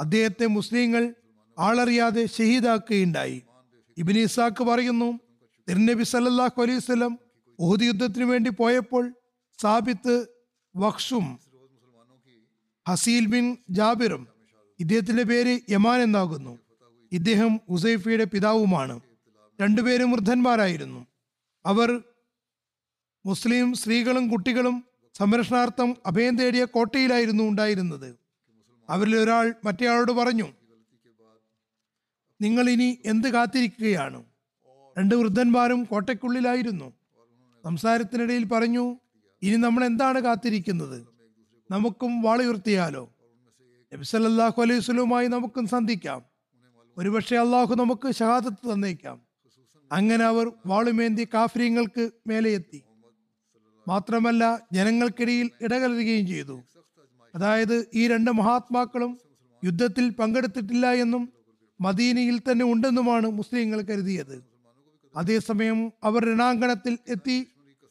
അദ്ദേഹത്തെ മുസ്ലിങ്ങൾ ആളറിയാതെ ഷഹീദാക്കുകയുണ്ടായി. ഇബിൻ ഇസാക്ക് പറയുന്നു തിരുനബി സല്ലല്ലാഹു അലൈഹി ഉഹുദ് യുദ്ധത്തിനു വേണ്ടി പോയപ്പോൾ സാബിത്ത് വഖ്ഷും ഹസീൽ ബിൻ ജാബിറും ഇദ്ദേഹത്തിന്റെ പേര് യമാൻ എന്നാകുന്നു. ഇദ്ദേഹം ഉസൈഫിയുടെ പിതാവുമാണ്. രണ്ടുപേരും വൃദ്ധന്മാരായിരുന്നു. അവർ മുസ്ലിം സ്ത്രീകളും കുട്ടികളും സംരക്ഷണാർത്ഥം അഭയം തേടിയ കോട്ടയിലായിരുന്നു ഉണ്ടായിരുന്നത്. അവരിൽ ഒരാൾ മറ്റേയാളോട് പറഞ്ഞു നിങ്ങൾ ഇനി എന്ത് കാത്തിരിക്കുകയാണ്? രണ്ട് വൃദ്ധന്മാരും കോട്ടയ്ക്കുള്ളിലായിരുന്നു. സംസാരത്തിനിടയിൽ പറഞ്ഞു ഇനി നമ്മൾ എന്താണ് കാത്തിരിക്കുന്നത്? നമുക്കും വാളുയർത്തിയാലോ? നബി സല്ലല്ലാഹു അലൈഹി സ്വലുമായി നമുക്കും സന്ധിക്കാം. ഒരുപക്ഷെ അള്ളാഹു നമുക്ക് ഷഹാദത്ത് തന്നേക്കാം. അങ്ങനെ അവർ വാളുമേന്തി കാഫര്യങ്ങൾക്ക് മേലെയെത്തി. മാത്രമല്ല ജനങ്ങൾക്കിടയിൽ ഇടകലരുകയും ചെയ്തു. അതായത് ഈ രണ്ട് മഹാത്മാക്കളും യുദ്ധത്തിൽ പങ്കെടുത്തിട്ടില്ല എന്നും മദീനയിൽ തന്നെ ഉണ്ടെന്നുമാണ് മുസ്ലിങ്ങൾ കരുതിയത്. അതേസമയം അവർ രണാങ്കണത്തിൽ എത്തി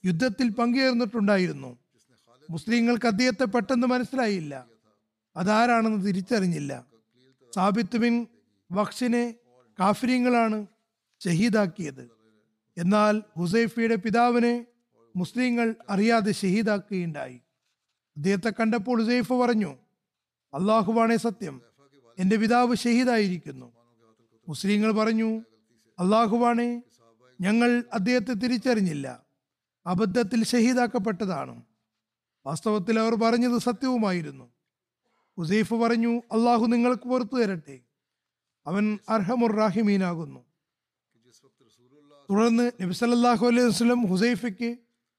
യുദ്ധത്തിൽ പങ്കുചേർന്നിട്ടുണ്ടായിരുന്നു മുസ്ലിങ്ങൾക്ക് അദ്ദേഹത്തെ പെട്ടെന്ന് മനസ്സിലായില്ല. അതാരാണെന്ന് തിരിച്ചറിഞ്ഞില്ല. സാബിത്ത് ബിൻ വക്ഷിനെ കാഫര്യങ്ങളാണ് ഷഹീദാക്കിയത്. എന്നാൽ ഹുസൈഫിയുടെ പിതാവിനെ മുസ്ലിങ്ങൾ അറിയാതെ ഷഹീദാക്കുകയുണ്ടായി. അദ്ദേഹത്തെ കണ്ടപ്പോൾ ഹുസൈഫ് പറഞ്ഞു അള്ളാഹുവാണേ സത്യം എന്റെ പിതാവ് ഷഹീദായിരിക്കുന്നു. മുസ്ലിങ്ങൾ പറഞ്ഞു അള്ളാഹുവാണേ ഞങ്ങൾ അദ്ദേഹത്തെ തിരിച്ചറിഞ്ഞില്ല. അബദ്ധത്തിൽ ഷഹീദാക്കപ്പെട്ടതാണ്. വാസ്തവത്തിൽ അവർ പറഞ്ഞത് സത്യവുമായിരുന്നു. ഹുസൈഫ് പറഞ്ഞു അള്ളാഹു നിങ്ങൾക്ക് പുറത്തു തരട്ടെ. അവൻ അർഹമുറാഹിമീനാകുന്നു തുടർന്ന് നബി സല്ലല്ലാഹു അലൈഹി വസല്ലം ഹുസൈഫയ്ക്ക്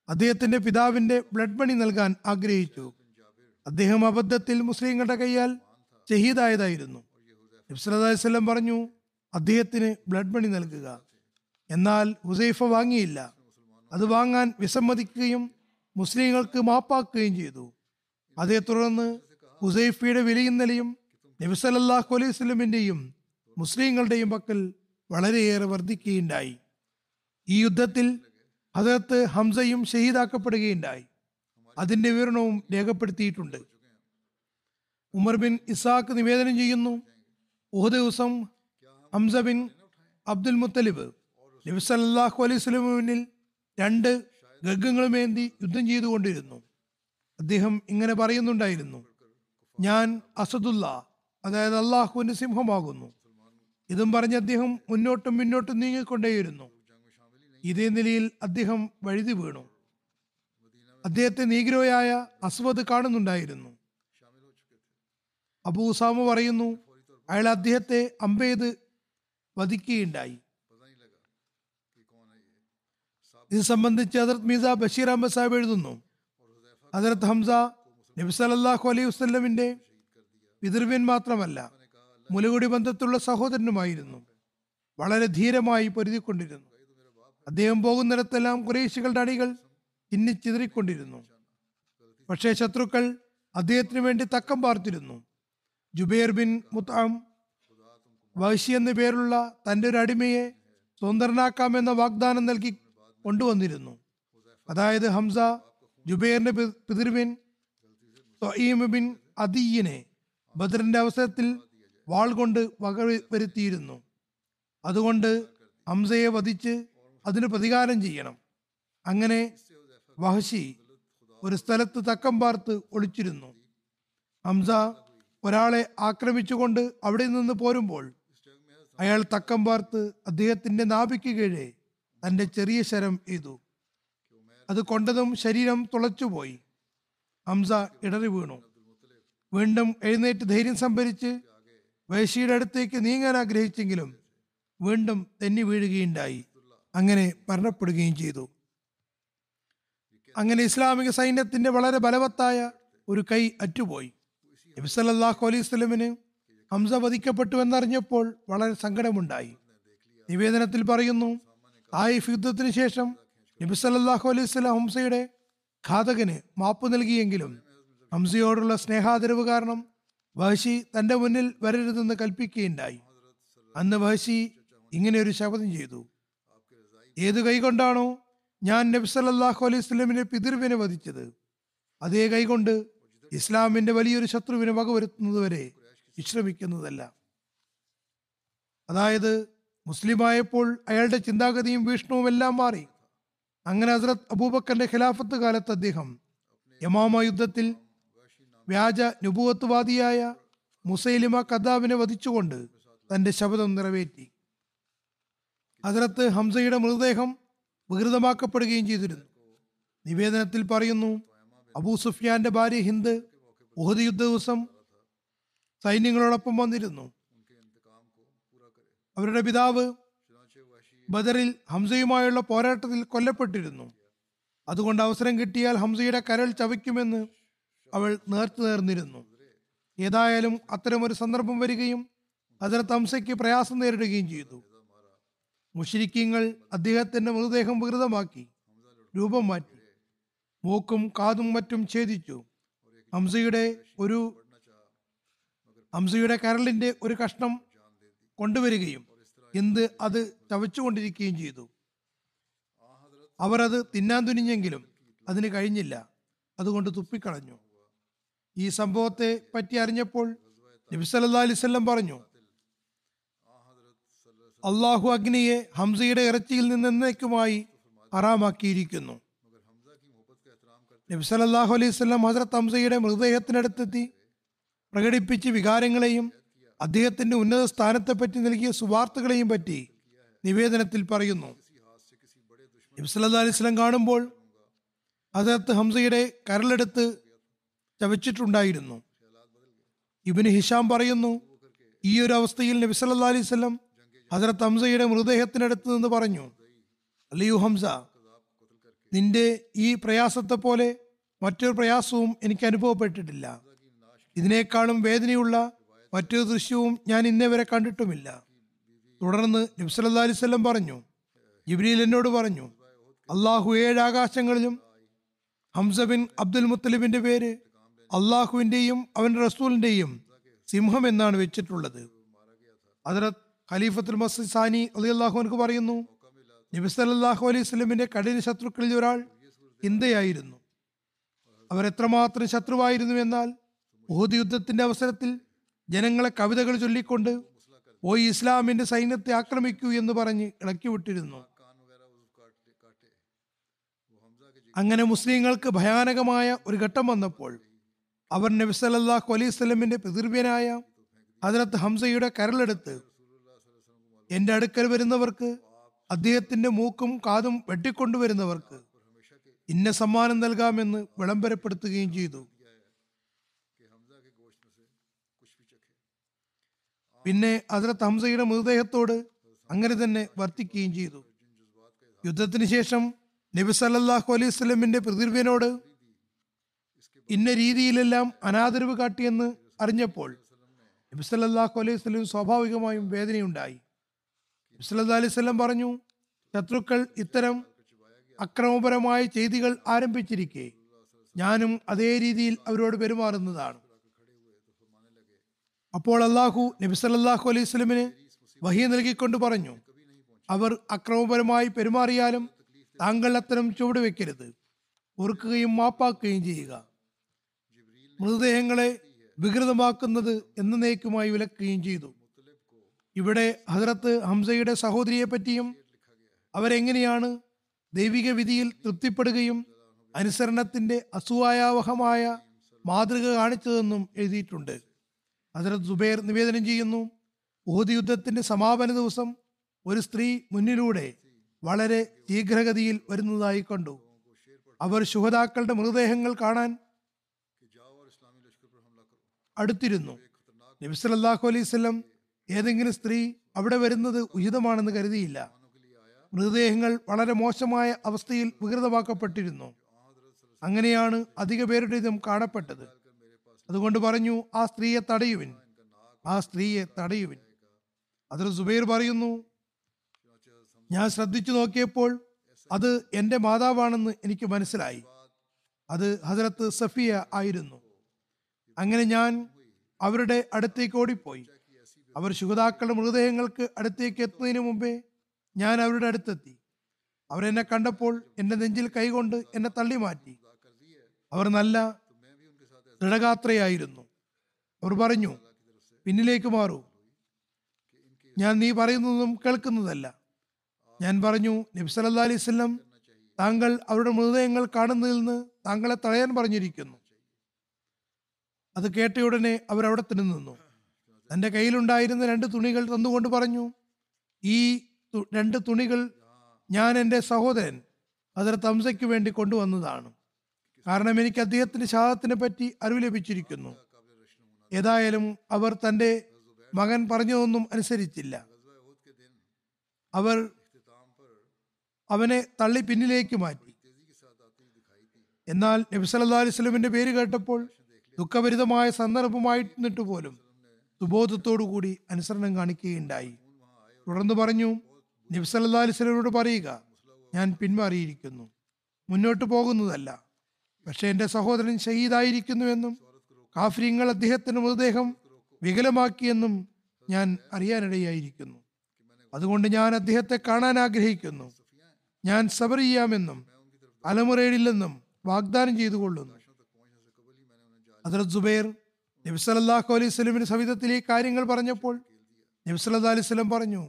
അദ്ദേഹത്തിന്റെ പിതാവിന്റെ ബ്ലഡ് മണി നൽകാൻ ആഗ്രഹിച്ചു. അദ്ദേഹം അബദ്ധത്തിൽ മുസ്ലിങ്ങളുടെ കൈയാൽ ഷഹീദായതായിരുന്നു. നബി സല്ലല്ലാഹു അലൈഹി വസല്ലം പറഞ്ഞു അദ്ദേഹത്തിന് ബ്ലഡ് മണി നൽകുക. എന്നാൽ ഹുസൈഫ വാങ്ങിയില്ല. അത് വാങ്ങാൻ വിസമ്മതിക്കുകയും മുസ്ലിങ്ങൾക്ക് മാപ്പാക്കുകയും ചെയ്തു. അതേ തുടർന്ന് ഹുസൈഫിയുടെ വിലയിന്നലയും നബി സല്ലല്ലാഹു അലൈഹി സ്വലമിന്റെയും മുസ്ലിങ്ങളുടെയും പക്കൽ വളരെയേറെ വർദ്ധിക്കുകയുണ്ടായി. ഈ യുദ്ധത്തിൽ ഹജറത്ത് ഹംസയും ഷഹീദാക്കപ്പെടുകയുണ്ടായി. അതിന്റെ വിവരണവും രേഖപ്പെടുത്തിയിട്ടുണ്ട്. ഉമർ ബിൻ ഇസാഖ് നിവേദനം ചെയ്യുന്നു ഒരു ദിവസം ഹംസ ബിൻ അബ്ദുൽ മുത്തലിബ് നബി സല്ലല്ലാഹു അലൈഹി സ്വലമിനിൽ രണ്ട് ഗർഗങ്ങളുമേന്തി യുദ്ധം ചെയ്തുകൊണ്ടിരുന്നു. അദ്ദേഹം ഇങ്ങനെ പറയുന്നുണ്ടായിരുന്നു ഞാൻ അസദുല്ല അതായത് അള്ളാഹുവിന്റെ സിംഹമാകുന്നു. ഇതും പറഞ്ഞ് അദ്ദേഹം മുന്നോട്ടും മുന്നോട്ടും നീങ്ങിക്കൊണ്ടേയിരുന്നു. ഇതേ നിലയിൽ അദ്ദേഹം വഴുതി വീണു. അദ്ദേഹത്തെ നീഗ്രോയായ അസ്വദ് കാണുന്നുണ്ടായിരുന്നു. അബൂ ഉസാമ പറയുന്നു അയാൾ അദ്ദേഹത്തെ അമ്പെയ്ത് വധിക്കുകയുണ്ടായി. ഇത് സംബന്ധിച്ച് ഹജറത് മീസ ബഷീർ അഹമ്മദ് സാഹിബ് എഴുതുന്നു. ഹജറത് ഹംസ നബി സലല്ലാഹു അലൈഹി വസ്ലമിന്റെ പിതൃവ്യൻ മാത്രമല്ല മുലകുടി ബന്ധത്തിലുള്ള സഹോദരനുമായിരുന്നു. വളരെ ധീരമായി പൊരുതിക്കൊണ്ടിരുന്നു. അദ്ദേഹം പോകുന്നിടത്തെല്ലാം കുറേശികളുടെ അണികൾ ചിന്നിച്ചിതറിക്കൊണ്ടിരുന്നു പക്ഷേ ശത്രുക്കൾ അദ്ദേഹത്തിന് വേണ്ടി തക്കം പാർത്തിരുന്നു. ജുബൈർ ബിൻ മുത്താം വൈശി എന്ന പേരുള്ള തന്റെ ഒരു അടിമയെ സ്വതന്ത്രനാക്കാമെന്ന വാഗ്ദാനം നൽകി കൊണ്ടുവന്നിരുന്നു. അതായത് ഹംസ ജുബൈറിന്റെ പിതൃവിൻ ബിൻ അദീയിനെ ബദറിന്റെ അവസരത്തിൽ വാൾ കൊണ്ട് വക വരുത്തിയിരുന്നു. അതുകൊണ്ട് ഹംസയെ വധിച്ച് അതിന് പ്രതികാരം ചെയ്യണം. അങ്ങനെ വഹശി ഒരു സ്ഥലത്ത് തക്കം പാർത്ത് ഒളിച്ചിരുന്നു. ഹംസ ഒരാളെ ആക്രമിച്ചുകൊണ്ട് അവിടെ നിന്ന് പോരുമ്പോൾ അയാൾ തക്കം പാർത്ത് അദ്ദേഹത്തിന്റെ നാഭിക്ക് കീഴെ തന്റെ ചെറിയ ശരം എയ്തു. അത് കൊണ്ടതും ശരീരം തുളച്ചുപോയി ഹംസ ഇടറി വീണു. വീണ്ടും എഴുന്നേറ്റ് ധൈര്യം സംഭരിച്ച് വൈശിയുടെ അടുത്തേക്ക് നീങ്ങാൻ ആഗ്രഹിച്ചെങ്കിലും വീണ്ടും തെന്നി വീഴുകയുണ്ടായി. അങ്ങനെ മരണപ്പെടുകയും ചെയ്തു. അങ്ങനെ ഇസ്ലാമിക സൈന്യത്തിന്റെ വളരെ ബലവത്തായ ഒരു കൈ അറ്റുപോയി. നബി സല്ലല്ലാഹു അലൈഹി സ്വലമിന് ഹംസ വധിക്കപ്പെട്ടു എന്നറിഞ്ഞപ്പോൾ വളരെ സങ്കടമുണ്ടായി. നിവേദനത്തിൽ പറയുന്നു തായിഫ് യുദ്ധത്തിന് ശേഷം നബി സല്ലാഹു അലൈഹി ഹംസയുടെ ഘാതകന് മാപ്പ് നൽകിയെങ്കിലും ഹംസയോടുള്ള സ്നേഹാദരവ് കാരണം വഹശി തന്റെ മുന്നിൽ വരരുതെന്ന് കൽപ്പിക്കുകയുണ്ടായി. അന്ന് വഹശി ഇങ്ങനെ ഒരു ശപഥം ചെയ്തു. ഏത് കൈകൊണ്ടാണോ ഞാൻ നബി സല്ലാഹു അലൈഹി പിതൃവിനെ വധിച്ചത്. അതേ കൈകൊണ്ട് ഇസ്ലാമിന്റെ വലിയൊരു ശത്രുവിനെ വകവരുത്തുന്നതുവരെ വിശ്രമിക്കുന്നതല്ല. അതായത് മുസ്ലിമായപ്പോൾ അയാളുടെ ചിന്താഗതിയും വീക്ഷണവും എല്ലാം മാറി. അങ്ങനെ ഹസ്രത് അബൂബക്കറിന്റെ ഖിലാഫത്ത് കാലത്ത് അദ്ദേഹം യമാമ യുദ്ധത്തിൽ വ്യാജ നുപുവത്വവാദിയായ മുസൈലിമ കദാബിനെ വധിച്ചുകൊണ്ട് തന്റെ ശബ്ദം നിറവേറ്റി. ഹസ്രത്ത് ഹംസയുടെ മൃതദേഹം വികൃതമാക്കപ്പെടുകയും ചെയ്തിരുന്നു. നിവേദനത്തിൽ പറയുന്നു അബൂ സുഫിയാന്റെ ഭാര്യ ഹിന്ദ് ഉഹദ് യുദ്ധ ദിവസം സൈന്യങ്ങളോടൊപ്പം വന്നിരുന്നു. അവരുടെ പിതാവ് ബദറിൽ ഹംസയുമായുള്ള പോരാട്ടത്തിൽ കൊല്ലപ്പെട്ടിരുന്നു. അതുകൊണ്ട് അവസരം കിട്ടിയാൽ ഹംസയുടെ കരൾ ചവയ്ക്കുമെന്ന് അവൾ നേർത്തു നേർന്നിരുന്നു. ഏതായാലും അത്തരമൊരു സന്ദർഭം വരികയും ഹസരത്ത് തംസയ്ക്ക് പ്രയാസം നേരിടുകയും ചെയ്തു. മുഷരിക്കീങ്ങൾ അദ്ദേഹത്തിന്റെ മൃതദേഹം വികൃതമാക്കി രൂപം മാറ്റി മൂക്കും കാതും മറ്റും ഛേദിച്ചു. ഹംസയുടെ ഒരു ഹംസയുടെ കരളിന്റെ ഒരു കഷ്ണം കൊണ്ടുവരികയും എന്ത് അത് ചവച്ചുകൊണ്ടിരിക്കുകയും ചെയ്തു. അവർ അത് തിന്നാൻ തുനിഞ്ഞെങ്കിലും അതിന് കഴിഞ്ഞില്ല. അതുകൊണ്ട് തുപ്പിക്കളഞ്ഞു. ഈ സംഭവത്തെ പറ്റി അറിഞ്ഞപ്പോൾ നബി വസല്ലം പറഞ്ഞു അള്ളാഹു അഗ്നിയെ ഹംസയുടെ ഇറച്ചിയിൽ നിന്ന് എന്നേക്കുമായി ഹറാമാക്കിയിരിക്കുന്നു. നബി സല്ലല്ലാഹു അലൈഹി വസല്ലം ഹസ്രത്ത് ഹംസയുടെ മൃതദേഹത്തിനടുത്തെത്തി പ്രകടിപ്പിച്ച് വികാരങ്ങളെയും അദ്ദേഹത്തിന്റെ ഉന്നത സ്ഥാനത്തെപ്പറ്റി നൽകിയ സുവാർത്തകളെയും പറ്റി നിവേദനത്തിൽ പറയുന്നു. നബി അലിസ്ലം കാണുമ്പോൾ അദ്ദേഹത്ത് ഹംസയുടെ കരളെടുത്ത് ചവച്ചിട്ടുണ്ടായിരുന്നു. ഇബിന് ഹിഷാം പറയുന്നു ഈ ഒരു അവസ്ഥയിൽ നബി സല്ലല്ലാഹു അലൈഹി ഹസരത്ത് ഹംസയുടെ മൃതദേഹത്തിനടുത്ത് നിന്ന് പറഞ്ഞു അല്ലയോ ഹംസ നിന്റെ ഈ പ്രയാസത്തെ പോലെ മറ്റൊരു പ്രയാസവും എനിക്ക് അനുഭവപ്പെട്ടിട്ടില്ല. ഇതിനേക്കാളും വേദനയുള്ള മറ്റൊരു ദൃശ്യവും ഞാൻ ഇന്നേ വരെ കണ്ടിട്ടുമില്ല. തുടർന്ന് നബി സല്ലല്ലാഹു അലൈഹി വസല്ലം പറഞ്ഞു ജിബ്രീൽ എന്നോട് പറഞ്ഞു അള്ളാഹു ഏഴ് ആകാശങ്ങളിലും ഹംസ ബിൻ അബ്ദുൽ മുത്തലിബിന്റെ പേര് അള്ളാഹുവിന്റെയും അവന്റെ റസൂലിന്റെയും സിംഹം എന്നാണ് വെച്ചിട്ടുള്ളത്. ഹജറത്ത് ഖലീഫത്തുൽ മസീദ് സാനി അലി അള്ളാഹുനക്ക് പറയുന്നു നബി സല്ലല്ലാഹു അലൈഹി സ്വലമിന്റെ കഠിന ശത്രുക്കളിൽ ഒരാൾ ഹിന്ദയായിരുന്നു അവർ എത്രമാത്രം ശത്രുവായിരുന്നു എന്നാൽ ഉഹുദ് യുദ്ധത്തിന്റെ അവസരത്തിൽ ജനങ്ങളെ കവിതകൾ ചൊല്ലിക്കൊണ്ട് പോയി ഇസ്ലാമിന്റെ സൈന്യത്തെ ആക്രമിക്കൂ എന്ന് പറഞ്ഞ് ഇളക്കി വിട്ടിരുന്നു. അങ്ങനെ മുസ്ലിങ്ങൾക്ക് ഭയാനകമായ ഒരു ഘട്ടം വന്നപ്പോൾ അവർ നബി സല്ലല്ലാഹു അലൈഹി വസല്ലമിന്റെ പിതൃവ്യനായ ഹജറത്ത് ഹംസയുടെ കരളെടുത്ത് എന്റെ അടുക്കൽ വരുന്നവർക്ക് അദ്ദേഹത്തിന്റെ മൂക്കും കാതും വെട്ടിക്കൊണ്ടുവരുന്നവർക്ക് ഇന്ന സമ്മാനം നൽകാമെന്ന് വിളംബരപ്പെടുത്തുകയും ചെയ്തു. പിന്നെ ഹസരത്ത് ഹംസയുടെ മൃതദേഹത്തോട് അങ്ങനെ തന്നെ വർത്തിക്കുകയും ചെയ്തു. യുദ്ധത്തിന് ശേഷം നബി സല്ലാഹു അലൈഹി സ്വലമിന്റെ പ്രതിർവിനോട് ഇന്ന രീതിയിലെല്ലാം അനാദരവ് കാട്ടിയെന്ന് അറിഞ്ഞപ്പോൾ നബി സല്ലല്ലാഹു അലൈഹി സ്വലം സ്വാഭാവികമായും വേദനയുണ്ടായി. നബി സല്ലല്ലാഹു അലൈഹി വസല്ലം പറഞ്ഞു ശത്രുക്കൾ ഇത്തരം അക്രമപരമായ ചെയ്തികൾ ആരംഭിച്ചിരിക്കെ ഞാനും അതേ രീതിയിൽ അവരോട് പെരുമാറുന്നതാണ്. അപ്പോൾ അള്ളാഹു നബി സല്ലല്ലാഹു അലൈഹി സ്വലമിന് വഹി നൽകിക്കൊണ്ട് പറഞ്ഞു അവർ അക്രമപരമായി പെരുമാറിയാലും താങ്കൾ അത്തരം ചുവട് വെക്കരുത് ഓർക്കുകയും മാപ്പാക്കുകയും ചെയ്യുക. മൃതദേഹങ്ങളെ വികൃതമാക്കുന്നത് എന്ന എന്നേക്കുമായി വിലക്കുകയും ചെയ്തു. ഇവിടെ ഹജറത്ത് ഹംസയുടെ സഹോദരിയെ പറ്റിയും അവരെങ്ങനെയാണ് ദൈവിക വിധിയിൽ തൃപ്തിപ്പെടുകയും അനുസരണത്തിന്റെ അസൂയാവഹമായ മാതൃക കാണിച്ചതെന്നും എഴുതിയിട്ടുണ്ട്. ഹസ്രത്ത് സുബൈർ നിവേദനം ചെയ്യുന്നു. ഊഹദ് യുദ്ധത്തിന്റെ സമാപന ദിവസം ഒരു സ്ത്രീ മുന്നിലൂടെ വളരെ ശീഘ്രഗതിയിൽ വരുന്നതായി കണ്ടു. അവർ ശുഹതാക്കളുടെ മൃതദേഹങ്ങൾ കാണാൻ അടുത്തിരുന്നു. നബി സല്ലല്ലാഹു അലൈഹി വസല്ലം ഏതെങ്കിലും സ്ത്രീ അവിടെ വരുന്നത് ഉചിതമാണെന്ന് കരുതിയില്ല. മൃതദേഹങ്ങൾ വളരെ മോശമായ അവസ്ഥയിൽ വികൃതമാക്കപ്പെട്ടിരുന്നു. അങ്ങനെയാണ് അധിക പേരുടെ ഇതും കാണപ്പെട്ടത്. അതുകൊണ്ട് പറഞ്ഞു ആ സ്ത്രീയെ തടയുവിൻ ആ സ്ത്രീയെ തടയുവിൻ. അതിൽ സുബൈർ പറയുന്നു ഞാൻ ശ്രദ്ധിച്ചു നോക്കിയപ്പോൾ അത് എന്റെ മാതാവാണെന്ന് എനിക്ക് മനസ്സിലായി. അത് ഹസരത്ത് സഫിയ ആയിരുന്നു. അങ്ങനെ ഞാൻ അവരുടെ അടുത്തേക്ക് ഓടിപ്പോയി. അവർ ശുഹതാക്കളുടെ മൃതദേഹങ്ങൾക്ക് അടുത്തേക്ക് എത്തുന്നതിന് മുമ്പേ ഞാൻ അവരുടെ അടുത്തെത്തി. അവരെന്നെ കണ്ടപ്പോൾ എന്റെ നെഞ്ചിൽ കൈകൊണ്ട് എന്നെ തള്ളി മാറ്റി അവർ നല്ല ദൃഢഗാത്രയായിരുന്നു. അവർ പറഞ്ഞു പിന്നിലേക്ക് മാറൂ. ഞാൻ നീ പറയുന്നതും കേൾക്കുന്നതല്ല. ഞാൻ പറഞ്ഞു നബി സല്ലല്ലാഹു അലൈഹി വസല്ലം താങ്കൾ അവരുടെ മൃതദേഹങ്ങൾ കാണുന്നതിൽ നിന്ന് താങ്കളെ തടയാൻ പറഞ്ഞിരിക്കുന്നു. അത് കേട്ടയുടനെ അവരവിടെ തന്നെ നിന്നു. തന്റെ കയ്യിലുണ്ടായിരുന്ന രണ്ട് തുണികൾ തന്നുകൊണ്ട് പറഞ്ഞു ഈ രണ്ട് തുണികൾ ഞാൻ എന്റെ സഹോദരൻ അതിൽ തംസയ്ക്ക് വേണ്ടി കൊണ്ടുവന്നതാണ്. കാരണം എനിക്ക് അദ്ദേഹത്തിന്റെ ശാദത്തിനെ പറ്റി അറിവ് ലഭിച്ചിരിക്കുന്നു. ഏതായാലും അവർ തന്റെ മകൻ പറഞ്ഞതൊന്നും അനുസരിച്ചില്ല. അവർ അവനെ തള്ളി പിന്നിലേക്ക് മാറ്റി. എന്നാൽ നബി സല്ലല്ലാഹു അലൈഹി വസല്ലമയുടെ പേര് കേട്ടപ്പോൾ ദുഃഖഭരിതമായ സന്ദർഭമായിരുന്നിട്ട് പോലും സുബോധത്തോടു കൂടി അനുസരണം കാണിക്കുകയുണ്ടായി. തുടർന്ന് പറഞ്ഞു നബി സല്ലല്ലാഹു അലൈഹി വസല്ലമയോട് പറയുക ഞാൻ പിന്മാറിയിരിക്കുന്നു. മുന്നോട്ട് പോകുന്നതല്ല. പക്ഷേ എന്റെ സഹോദരൻ ഷഹീദായിരിക്കുന്നുവെന്നും കാഫര്യങ്ങൾ അദ്ദേഹത്തിന് മൃതദേഹം വികലമാക്കിയെന്നും ഞാൻ അറിയാനിടയായിരിക്കുന്നു. അതുകൊണ്ട് ഞാൻ അദ്ദേഹത്തെ കാണാൻ ആഗ്രഹിക്കുന്നു. ഞാൻ സബർ ചെയ്യാമെന്നും അലമുറയിടില്ലെന്നും വാഗ്ദാനം ചെയ്തു കൊള്ളുന്നു ഹസ്രത് സുബൈർ നബിസല്ലല്ലാഹു അലൈഹി സ്വലമിന് സവിധത്തിൽ ഈ കാര്യങ്ങൾ പറഞ്ഞപ്പോൾ നബി സല്ലല്ലാഹു അലൈഹി സ്വലം പറഞ്ഞു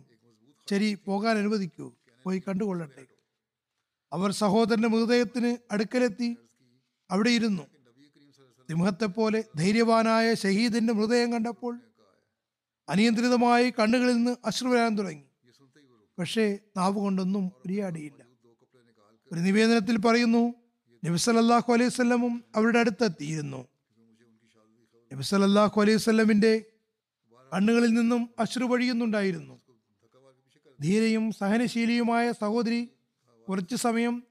ശരി പോകാൻ അനുവദിക്കൂ. പോയി കണ്ടുകൊള്ളട്ടെ. അവർ സഹോദരന്റെ മൃതദേഹത്തിന് അടുക്കലെത്തി അവിടെ ഇരുന്നു. സിംഹത്തെ പോലെ ധൈര്യവാനായ ഷഹീദിന്റെ മൃതദേഹം കണ്ടപ്പോൾ അനിയന്ത്രിതമായി കണ്ണുകളിൽ നിന്ന് അശ്രു വരാൻ തുടങ്ങി. പക്ഷേ നാവ് കൊണ്ടൊന്നും ഉരിയാടിയില്ല ഒരു നിവേദനത്തിൽ പറയുന്നു നബിസലല്ലാഹു അലൈഹി സ്വല്ലമും അവരുടെ അടുത്തെത്തിയിരുന്നു. നബിസലല്ലാഹു അലൈഹി സ്വല്ലമിന്റെ കണ്ണുകളിൽ നിന്നും അശ്രു വഴിയുന്നുണ്ടായിരുന്നു. ധീരയും സഹനശീലിയുമായ സഹോദരി കുറച്ചു സമയം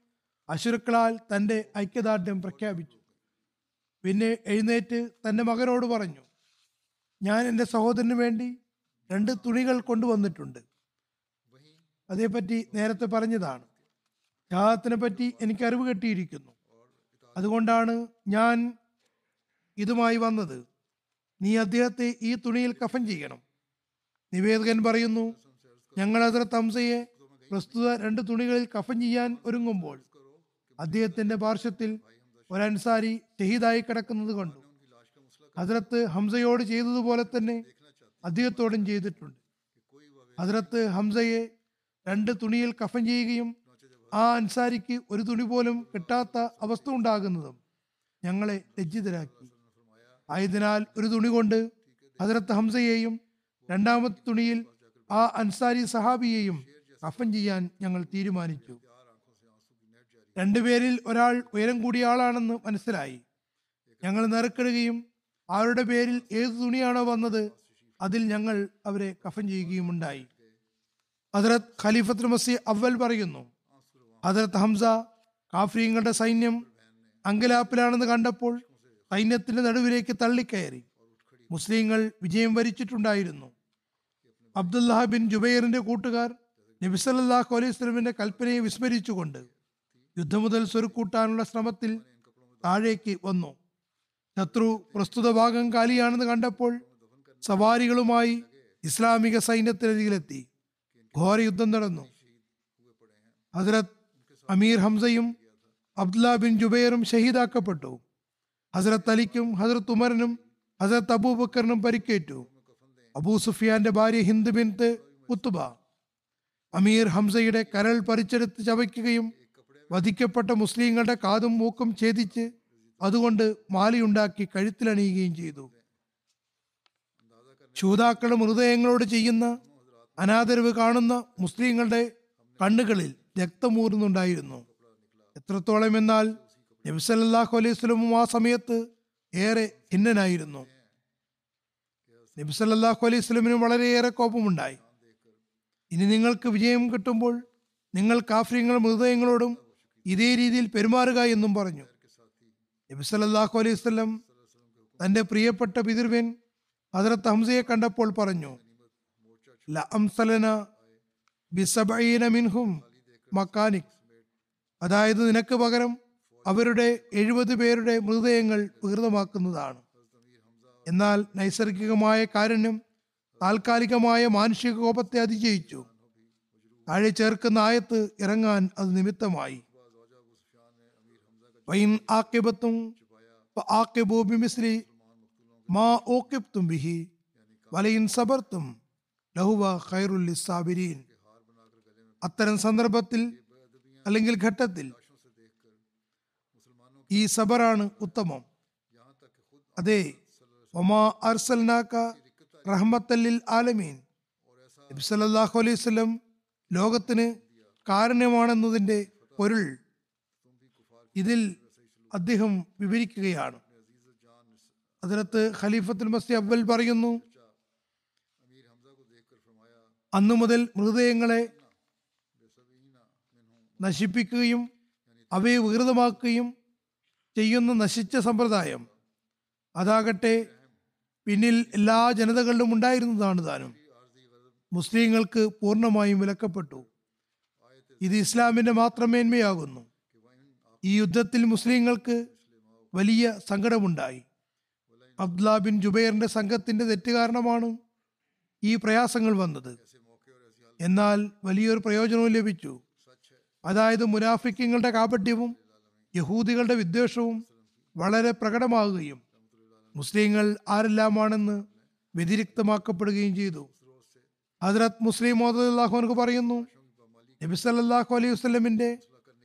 അശ്രുക്കളാൽ തന്റെ ഐക്യദാർഢ്യം പ്രഖ്യാപിച്ചു. പിന്നെ എഴുന്നേറ്റ് തന്റെ മകനോട് പറഞ്ഞു ഞാൻ എന്റെ സഹോദരന് വേണ്ടി രണ്ട് തുണികൾ കൊണ്ടുവന്നിട്ടുണ്ട്. അതേപ്പറ്റി നേരത്തെ പറഞ്ഞതാണ്. ത്യാഗത്തിനെ പറ്റി എനിക്ക് അറിവ് കെട്ടിയിരിക്കുന്നു. അതുകൊണ്ടാണ് ഞാൻ ഇതുമായി വന്നത്. നീ അദ്ദേഹത്തെ ഈ തുണിയിൽ കഫൻ ചെയ്യണം. നിവേദകൻ പറയുന്നു ഞങ്ങൾ അതിർ തംസയെ പ്രസ്തുത രണ്ട് തുണികളിൽ കഫൻ ചെയ്യാൻ ഒരുങ്ങുമ്പോൾ അദ്ദേഹത്തിന്റെ പാർശ്വത്തിൽ ഒരു അൻസാരി ഷഹീദായി കിടക്കുന്നത് കണ്ടു. ഹസ്രത്ത് ഹംസയോട് ചെയ്തതുപോലെ തന്നെ അദ്ദേഹത്തോടും ചെയ്തിട്ടുണ്ട്. ഹസ്രത്ത് ഹംസയെ രണ്ട് തുണിയിൽ കഫൻ ചെയ്യുകയും ആ അൻസാരിക്ക് ഒരു തുണി പോലും കിട്ടാത്ത അവസ്ഥ ഉണ്ടാകുന്നതും ഞങ്ങളെ ലജ്ജിതരാക്കി ആയതിനാൽ ഒരു തുണി കൊണ്ട് ഹസരത്ത് ഹംസയെയും രണ്ടാമത്തെ തുണിയിൽ ആ അൻസാരി സഹാബിയെയും കഫൻ ചെയ്യാൻ ഞങ്ങൾ തീരുമാനിച്ചു. രണ്ടുപേരിൽ ഒരാൾ ഉയരം കൂടിയ ആളാണെന്ന് മനസ്സിലായി. ഞങ്ങൾ നിറക്കിടുകയും അവരുടെ പേരിൽ ഏത് തുണിയാണോ വന്നത് അതിൽ ഞങ്ങൾ അവരെ കഫൻ ചെയ്യുകയും ഉണ്ടായി ഹജറത് ഖലീഫത്ത് മസി അവൽ പറയുന്നു ഹജറത്ത് ഹംസ കാഫ്രീങ്ങളുടെ സൈന്യം അങ്കലാപ്പിലാണെന്ന് കണ്ടപ്പോൾ സൈന്യത്തിന്റെ നടുവിലേക്ക് തള്ളിക്കയറി. മുസ്ലിങ്ങൾ വിജയം വരിച്ചിട്ടുണ്ടായിരുന്നു. അബ്ദുല്ലാഹ ബിൻ ജുബൈറിന്റെ കൂട്ടുകാർ നബിസല്ലാഹു അലൈഹി സ്വലമിന്റെ കൽപ്പനയെ വിസ്മരിച്ചുകൊണ്ട് യുദ്ധം മുതൽ സ്വരുക്കൂട്ടാനുള്ള ശ്രമത്തിൽ താഴേക്ക് വന്നു. ശത്രു പ്രസ്തുത ഭാഗം കാലിയാണെന്ന് കണ്ടപ്പോൾ സവാരികളുമായി ഇസ്ലാമിക സൈന്യത്തിനരികിലെത്തി. ഘോര യുദ്ധം നടന്നു. ഹസരത് അമീർ ഹംസയും അബ്ദുല്ല ബിൻ ജുബൈറും ഷഹീദാക്കപ്പെട്ടു. ഹസരത്ത് അലിക്കും ഹസരത്ത് ഉമറിനും ഹസരത്ത് അബൂബക്കറിനും പരിക്കേറ്റു. അബൂ സുഫിയാന്റെ ഭാര്യ ഹിന്ദ് ബിൻ ഉത്തുബ. അമീർ ഹംസയുടെ കരൾ പറിച്ചെടുത്ത് ചവയ്ക്കുകയും വധിക്കപ്പെട്ട മുസ്ലിങ്ങളുടെ കാതും മൂക്കും ഛേദിച്ച് അതുകൊണ്ട് മാലയുണ്ടാക്കി കഴുത്തിലണിയുകയും ചെയ്തു. ശൂതാക്കളുടെ മൃതദേഹങ്ങളോട് ചെയ്യുന്ന അനാദരവ് കാണുന്ന മുസ്ലിങ്ങളുടെ കണ്ണുകളിൽ രക്തമൂറുന്നുണ്ടായിരുന്നു. എത്രത്തോളം എന്നാൽ നബിസലല്ലാഹു അലൈഹി സ്വലമും ആ സമയത്ത് ഏറെ ഭിന്നനായിരുന്നു. നബിസലല്ലാഹു അലൈഹി സ്വലമിനും വളരെയേറെ കോപമുണ്ടായി. ഇനി നിങ്ങൾക്ക് വിജയം കിട്ടുമ്പോൾ നിങ്ങൾ കാഫ്രിങ്ങൾ മൃതദേഹങ്ങളോടും ഇതേ രീതിയിൽ പെരുമാറുക എന്നും പറഞ്ഞു. നബി സല്ലല്ലാഹു അലൈഹി വസല്ലം തന്റെ പ്രിയപ്പെട്ട പിതൃവൻ ഹജറത്ത് ഹംസയെ കണ്ടപ്പോൾ പറഞ്ഞു മിൻഹും മക്കാനിക്. അതായത് നിനക്ക് പകരം അവരുടെ എഴുപത് പേരുടെ മൃതദേഹങ്ങൾ വികൃതമാക്കുന്നതാണ്. എന്നാൽ നൈസർഗികമായ കാരുണ്യം താൽക്കാലികമായ മാനുഷിക കോപത്തെ അതിജയിച്ചു. താഴെ ചേർക്കുന്ന ആയത്ത് ഇറങ്ങാൻ അത് നിമിത്തമായി. വൈൻ ആക്കിബത്തും ആക്കിബു ബിമിസ്ലി മാ ഓക്കിബ്തും ബിഹി വലയിൻ സബർത്തും ലഹുവ ഖൈറുൽ സാബിരീൻ അത്തരം സന്ദർഭത്തിൽ അല്ലെങ്കിൽ ഘട്ടത്തിൽ ഈ സബറാണ് ഉത്തമം. അതെ ഒമാ അർസൽനാക്ക റഹ്മത്തല്ലിൽ ആലമീൻ. നബി സല്ലല്ലാഹു അലൈഹി വസല്ലം ലോകത്തിന് കാരണമാണെന്നതിന്റെ പൊരുൾ ഇതിൽ അദ്ദേഹം വിവരിക്കുകയാണ്. അതിനകത്ത് ഖലീഫത്തുൽ മസ്തി അവൽ പറയുന്നു അന്നു മുതൽ മൃതദേഹങ്ങളെ നശിപ്പിക്കുകയും അവയെ വികൃതമാക്കുകയും ചെയ്യുന്ന നശിച്ച സമ്പ്രദായം അതാകട്ടെ പിന്നിൽ എല്ലാ ജനതകളിലും ഉണ്ടായിരുന്നതാണ് താനും. മുസ്ലിങ്ങൾക്ക് പൂർണമായും വിലക്കപ്പെട്ടു. ഇത് ഇസ്ലാമിന്റെ മാത്രം മേന്മയാകുന്നു ഈ യുദ്ധത്തിൽ മുസ്ലിങ്ങൾക്ക് വലിയ സങ്കടമുണ്ടായി. അബ്ദുല ബിൻ ജുബൈറിന്റെ സംഘത്തിന്റെ തെറ്റ് കാരണമാണ് ഈ പ്രയാസങ്ങൾ വന്നത്. എന്നാൽ വലിയൊരു പ്രയോജനവും ലഭിച്ചു. അതായത് മുനാഫിക്കങ്ങളുടെ കാപട്യവും യഹൂദികളുടെ വിദ്വേഷവും വളരെ പ്രകടമാകുകയും മുസ്ലിങ്ങൾ ആരെല്ലാമാണെന്ന് വ്യതിരിക്തമാക്കപ്പെടുകയും ചെയ്തു. ഹജറത് മുസ്ലിം മോദാഹുനക്ക് പറയുന്നു നബി സല്ലല്ലാഹു അലൈഹി വസല്ലമിന്റെ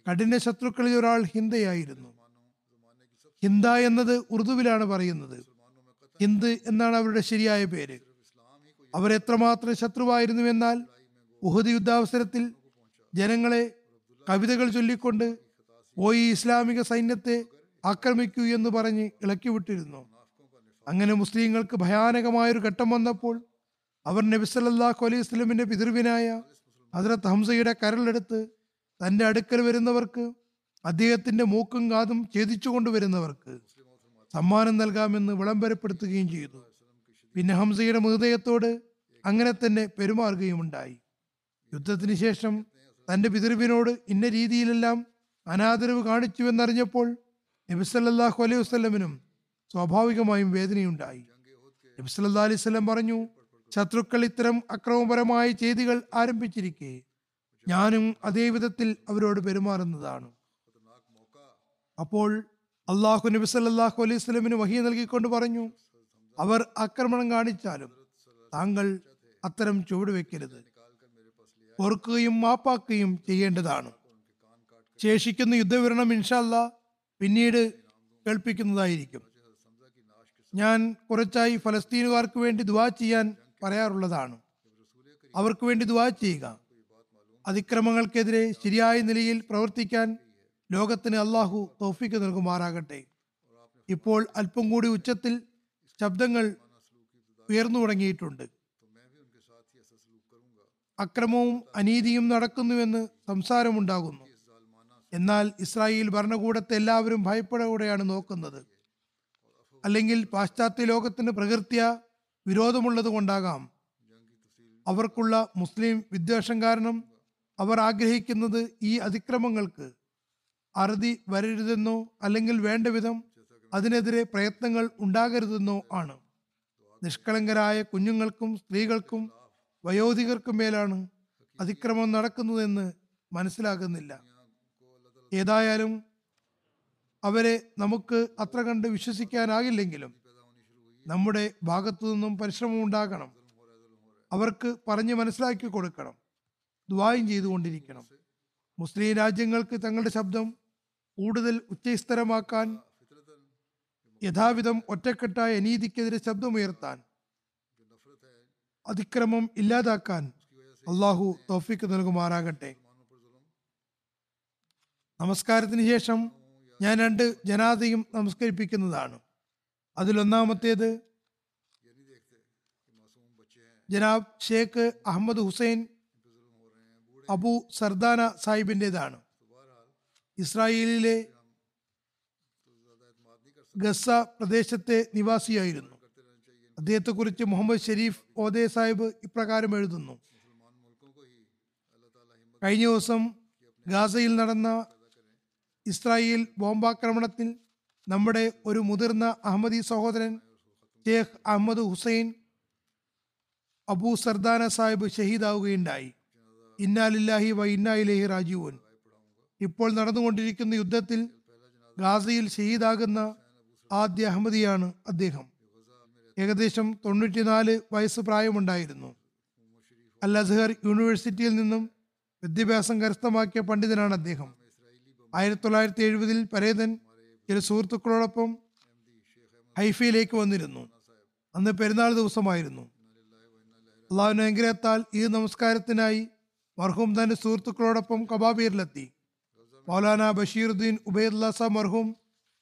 കഠിന ശത്രുക്കളിൽ ഒരാൾ ഹിന്ദയായിരുന്നു. ഹിന്ദ എന്നത് ഉറുദുവിലാണ് പറയുന്നത്. ഹിന്ദ് എന്നാണ് അവരുടെ ശരിയായ പേര്. അവർ എത്രമാത്രം ശത്രുവായിരുന്നു എന്നാൽ ഉഹദ് യുദ്ധാവസരത്തിൽ ജനങ്ങളെ കവിതകൾ ചൊല്ലിക്കൊണ്ട് പോയി ഇസ്ലാമിക സൈന്യത്തെ ആക്രമിക്കൂ എന്ന് പറഞ്ഞ് ഇളക്കിവിട്ടിരുന്നു അങ്ങനെ മുസ്ലിങ്ങൾക്ക് ഭയാനകമായൊരു ഘട്ടം വന്നപ്പോൾ അവർ നബി സല്ലല്ലാഹു അലൈഹി സ്വലമിന്റെ പിതൃവിനായ ഹസരത്ത് ഹംസയുടെ കരളെടുത്ത് തന്റെ അടുക്കൽ വരുന്നവർക്ക് അദ്ദേഹത്തിന്റെ മൂക്കും കാതും ഛേദിച്ചു കൊണ്ടുവരുന്നവർക്ക് സമ്മാനം നൽകാമെന്ന് വിളംബരപ്പെടുത്തുകയും ചെയ്തു. പിന്നെ ഹംസയുടെ മൃതദേഹത്തോട് അങ്ങനെ തന്നെ പെരുമാറുകയുമുണ്ടായി. യുദ്ധത്തിന് ശേഷം തന്റെ പിതൃവിനോട് ഇന്ന രീതിയിലെല്ലാം അനാദരവ് കാണിച്ചുവെന്നറിഞ്ഞപ്പോൾ നബിസല്ലാഹു അലൈഹി വസ്ലമിനും സ്വാഭാവികമായും വേദനയുണ്ടായി. നബിസല്ലാ അലൈഹി സ്വലം പറഞ്ഞു ശത്രുക്കൾ ഇത്തരം അക്രമപരമായ ചെയ്തികൾ ആരംഭിച്ചിരിക്കെ ഞാനും അതേ വിധത്തിൽ അവരോട് പെരുമാറുന്നതാണ്. അപ്പോൾ അള്ളാഹു നബി സല്ലാഹു അലൈഹി സ്വലമിന് വഹി നൽകിക്കൊണ്ട് പറഞ്ഞു അവർ ആക്രമണം കാണിച്ചാലും താങ്കൾ അത്തരം ചുവടുവെക്കരുത് ഓർക്കുകയും മാപ്പാക്കുകയും ചെയ്യേണ്ടതാണ്. ശേഷിക്കുന്ന യുദ്ധവിവരണം ഇൻഷല്ല പിന്നീട് കേൾപ്പിക്കുന്നതായിരിക്കും. ഞാൻ കുറച്ചായി ഫലസ്തീനുകാർക്ക് വേണ്ടി ദുവാ ചെയ്യാൻ പറയാറുള്ളതാണ്. അവർക്ക് വേണ്ടി ദുവാ ചെയ്യുക. അതിക്രമങ്ങൾക്കെതിരെ ശരിയായ നിലയിൽ പ്രവർത്തിക്കാൻ ലോകത്തിന് അള്ളാഹു തോഫിക്ക് നൽകുമാറാകട്ടെ. ഇപ്പോൾ അല്പം കൂടി ഉച്ചത്തിൽ ശബ്ദങ്ങൾ ഉയർന്നു തുടങ്ങിയിട്ടുണ്ട്. അക്രമവും അനീതിയും നടക്കുന്നുവെന്ന് സംസാരമുണ്ടാകുന്നു. എന്നാൽ ഇസ്രായേൽ ഭരണകൂടത്തെ എല്ലാവരും ഭയപ്പെടോടെയാണ് നോക്കുന്നത്. അല്ലെങ്കിൽ പാശ്ചാത്യ ലോകത്തിന് പ്രകൃത്യ വിരോധമുള്ളത് കൊണ്ടാകാം അവർക്കുള്ള മുസ്ലിം വിദ്വേഷം കാരണം അവർ ആഗ്രഹിക്കുന്നത് ഈ അതിക്രമങ്ങൾക്ക് അറുതി വരരുതെന്നോ അല്ലെങ്കിൽ വേണ്ട വിധം അതിനെതിരെ പ്രയത്നങ്ങൾ ഉണ്ടാകരുതെന്നോ ആണ്. നിഷ്കളങ്കരായ കുഞ്ഞുങ്ങൾക്കും സ്ത്രീകൾക്കും വയോധികർക്കും മേലാണ് അതിക്രമം നടക്കുന്നതെന്ന് മനസ്സിലാകുന്നില്ല. ഏതായാലും അവരെ നമുക്ക് അത്ര കണ്ട് വിശ്വസിക്കാനാകില്ലെങ്കിലും നമ്മുടെ ഭാഗത്തു നിന്നും പരിശ്രമം ഉണ്ടാകണം. അവർക്ക് പറഞ്ഞ് മനസ്സിലാക്കി കൊടുക്കണം. ദ്വായും ചെയ്തുകൊണ്ടിരിക്കണം. മുസ്ലിം രാജ്യങ്ങൾക്ക് തങ്ങളുടെ ശബ്ദം കൂടുതൽ ഉച്ചസ്ഥരമാക്കാൻ യഥാവിധം ഒറ്റക്കെട്ടായ അനീതിക്കെതിരെ ശബ്ദമുയർത്താൻ അതിക്രമം ഇല്ലാതാക്കാൻ അള്ളാഹു തോഫിക്ക് നൽകുമാറാകട്ടെ. നമസ്കാരത്തിന് ശേഷം ഞാൻ രണ്ട് ജനാതയും നമസ്കരിപ്പിക്കുന്നതാണ്. അതിലൊന്നാമത്തേത് ജനാബ് ഷേഖ് അഹമ്മദ് ഹുസൈൻ അബു സർദാന സാഹിബിന്റെതാണ്. ഇസ്രായേലിലെ ഗസ പ്രദേശത്തെ നിവാസിയായിരുന്നു. അദ്ദേഹത്തെക്കുറിച്ച് മുഹമ്മദ് ഷെരീഫ് ഓദേ സാഹിബ് ഇപ്രകാരം എഴുതുന്നു. കഴിഞ്ഞ ദിവസം ഗാസയിൽ നടന്ന ഇസ്രായേൽ ബോംബാക്രമണത്തിൽ നമ്മുടെ ഒരു മുതിർന്ന അഹമ്മദി സഹോദരൻ ഷേഖ് അഹമ്മദ് ഹുസൈൻ അബു സർദാന സാഹിബ് ഷഹീദാവുകയുണ്ടായി. ഇന്നാലില്ലാഹി വ ഇന്നായിലേഹി രാജീവൻ ഇപ്പോൾ നടന്നുകൊണ്ടിരിക്കുന്ന യുദ്ധത്തിൽ ഗാസയിൽ ഷഹീദാകുന്ന ആദ്യ അഹമ്മദിയാണ് അദ്ദേഹം. ഏകദേശം തൊണ്ണൂറ്റിനാല് വയസ്സ് പ്രായമുണ്ടായിരുന്നു. അൽ അസ്ഹർ യൂണിവേഴ്സിറ്റിയിൽ നിന്നും വിദ്യാഭ്യാസം കരസ്ഥമാക്കിയ പണ്ഡിതനാണ് അദ്ദേഹം. ആയിരത്തി തൊള്ളായിരത്തി എഴുപതിൽ പരേതൻ ചില സുഹൃത്തുക്കളോടൊപ്പം ഹൈഫയിലേക്ക് വന്നിരുന്നു. അന്ന് പെരുന്നാൾ ദിവസമായിരുന്നു. അള്ളാഹുവിന്റെ അനുഗ്രഹത്താൽ ഈ നമസ്കാരത്തിനായി മർഹൂം തന്റെ സുഹൃത്തുക്കളോടൊപ്പം കബാബീറിലെത്തി. മൗലാന ബഷീറുദ്ദീൻ ഉബൈദുല്ല സാബ് മർഹൂം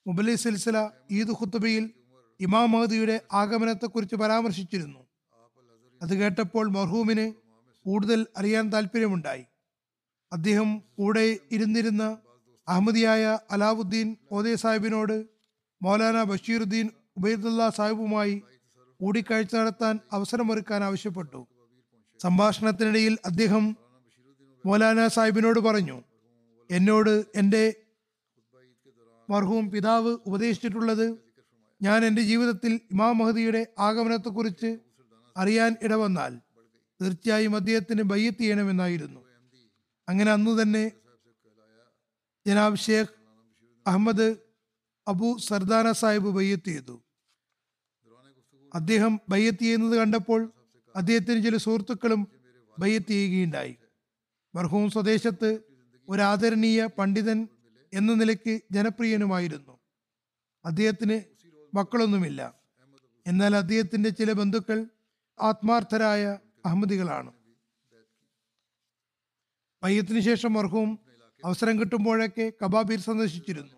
മുബലി സിൽസില ഈദ് ഖുത്തുബയിൽ ഇമാം മഹദിയുടെ ആഗമനത്തെക്കുറിച്ച് പരാമർശിച്ചിരുന്നു. അത് കേട്ടപ്പോൾ മർഹൂമിന് കൂടുതൽ അറിയാൻ താല്പര്യമുണ്ടായി അദ്ദേഹം കൂടെ ഇരുന്നിരുന്ന അഹമ്മദിയായ അലാവുദ്ദീൻ ഓദേ സാഹിബിനോട് മൗലാന ബഷീറുദ്ദീൻ ഉബൈദുല്ല സാഹിബുമായി കൂടിക്കാഴ്ച നടത്താൻ അവസരമൊരുക്കാൻ ആവശ്യപ്പെട്ടു. സംഭാഷണത്തിനിടയിൽ അദ്ദേഹം മൗലാന സാഹിബിനോട് പറഞ്ഞു എന്നോട് എന്റെ മർഹൂം പിതാവ് ഉപദേശിച്ചിട്ടുള്ളത് ഞാൻ എന്റെ ജീവിതത്തിൽ ഇമാം മഹദിയുടെ ആഗമനത്തെക്കുറിച്ച് അറിയാൻ ഇടവന്നാൽ തീർച്ചയായും അദ്ദേഹത്തിന് ബയ്യത്ത് ചെയ്യണമെന്നായിരുന്നു. അങ്ങനെ അന്ന് തന്നെ ജനാബ് ഷേഖ് അഹമ്മദ് അബു സർദാന സാഹിബ് ബയ്യത്ത് ചെയ്തു. അദ്ദേഹം ബയ്യത്ത് ചെയ്യുന്നത് കണ്ടപ്പോൾ അദ്ദേഹത്തിന് ചില സുഹൃത്തുക്കളും ബയ്യത്ത് ചെയ്യുകയുണ്ടായി. മർഹൂം സ്വദേശത്ത് ഒരു ആദരണീയ പണ്ഡിതൻ എന്ന നിലയ്ക്ക് ജനപ്രിയനുമായിരുന്നു. അദ്ദേഹത്തിന് മക്കളൊന്നുമില്ല. എന്നാൽ അദ്ദേഹത്തിന്റെ ചില ബന്ധുക്കൾ ആത്മാർത്ഥരായ അഹമ്മദികളാണ്. മയ്യത്തിന് ശേഷം മർഹൂം അവസരം കിട്ടുമ്പോഴൊക്കെ കബാബീർ സന്ദർശിച്ചിരുന്നു.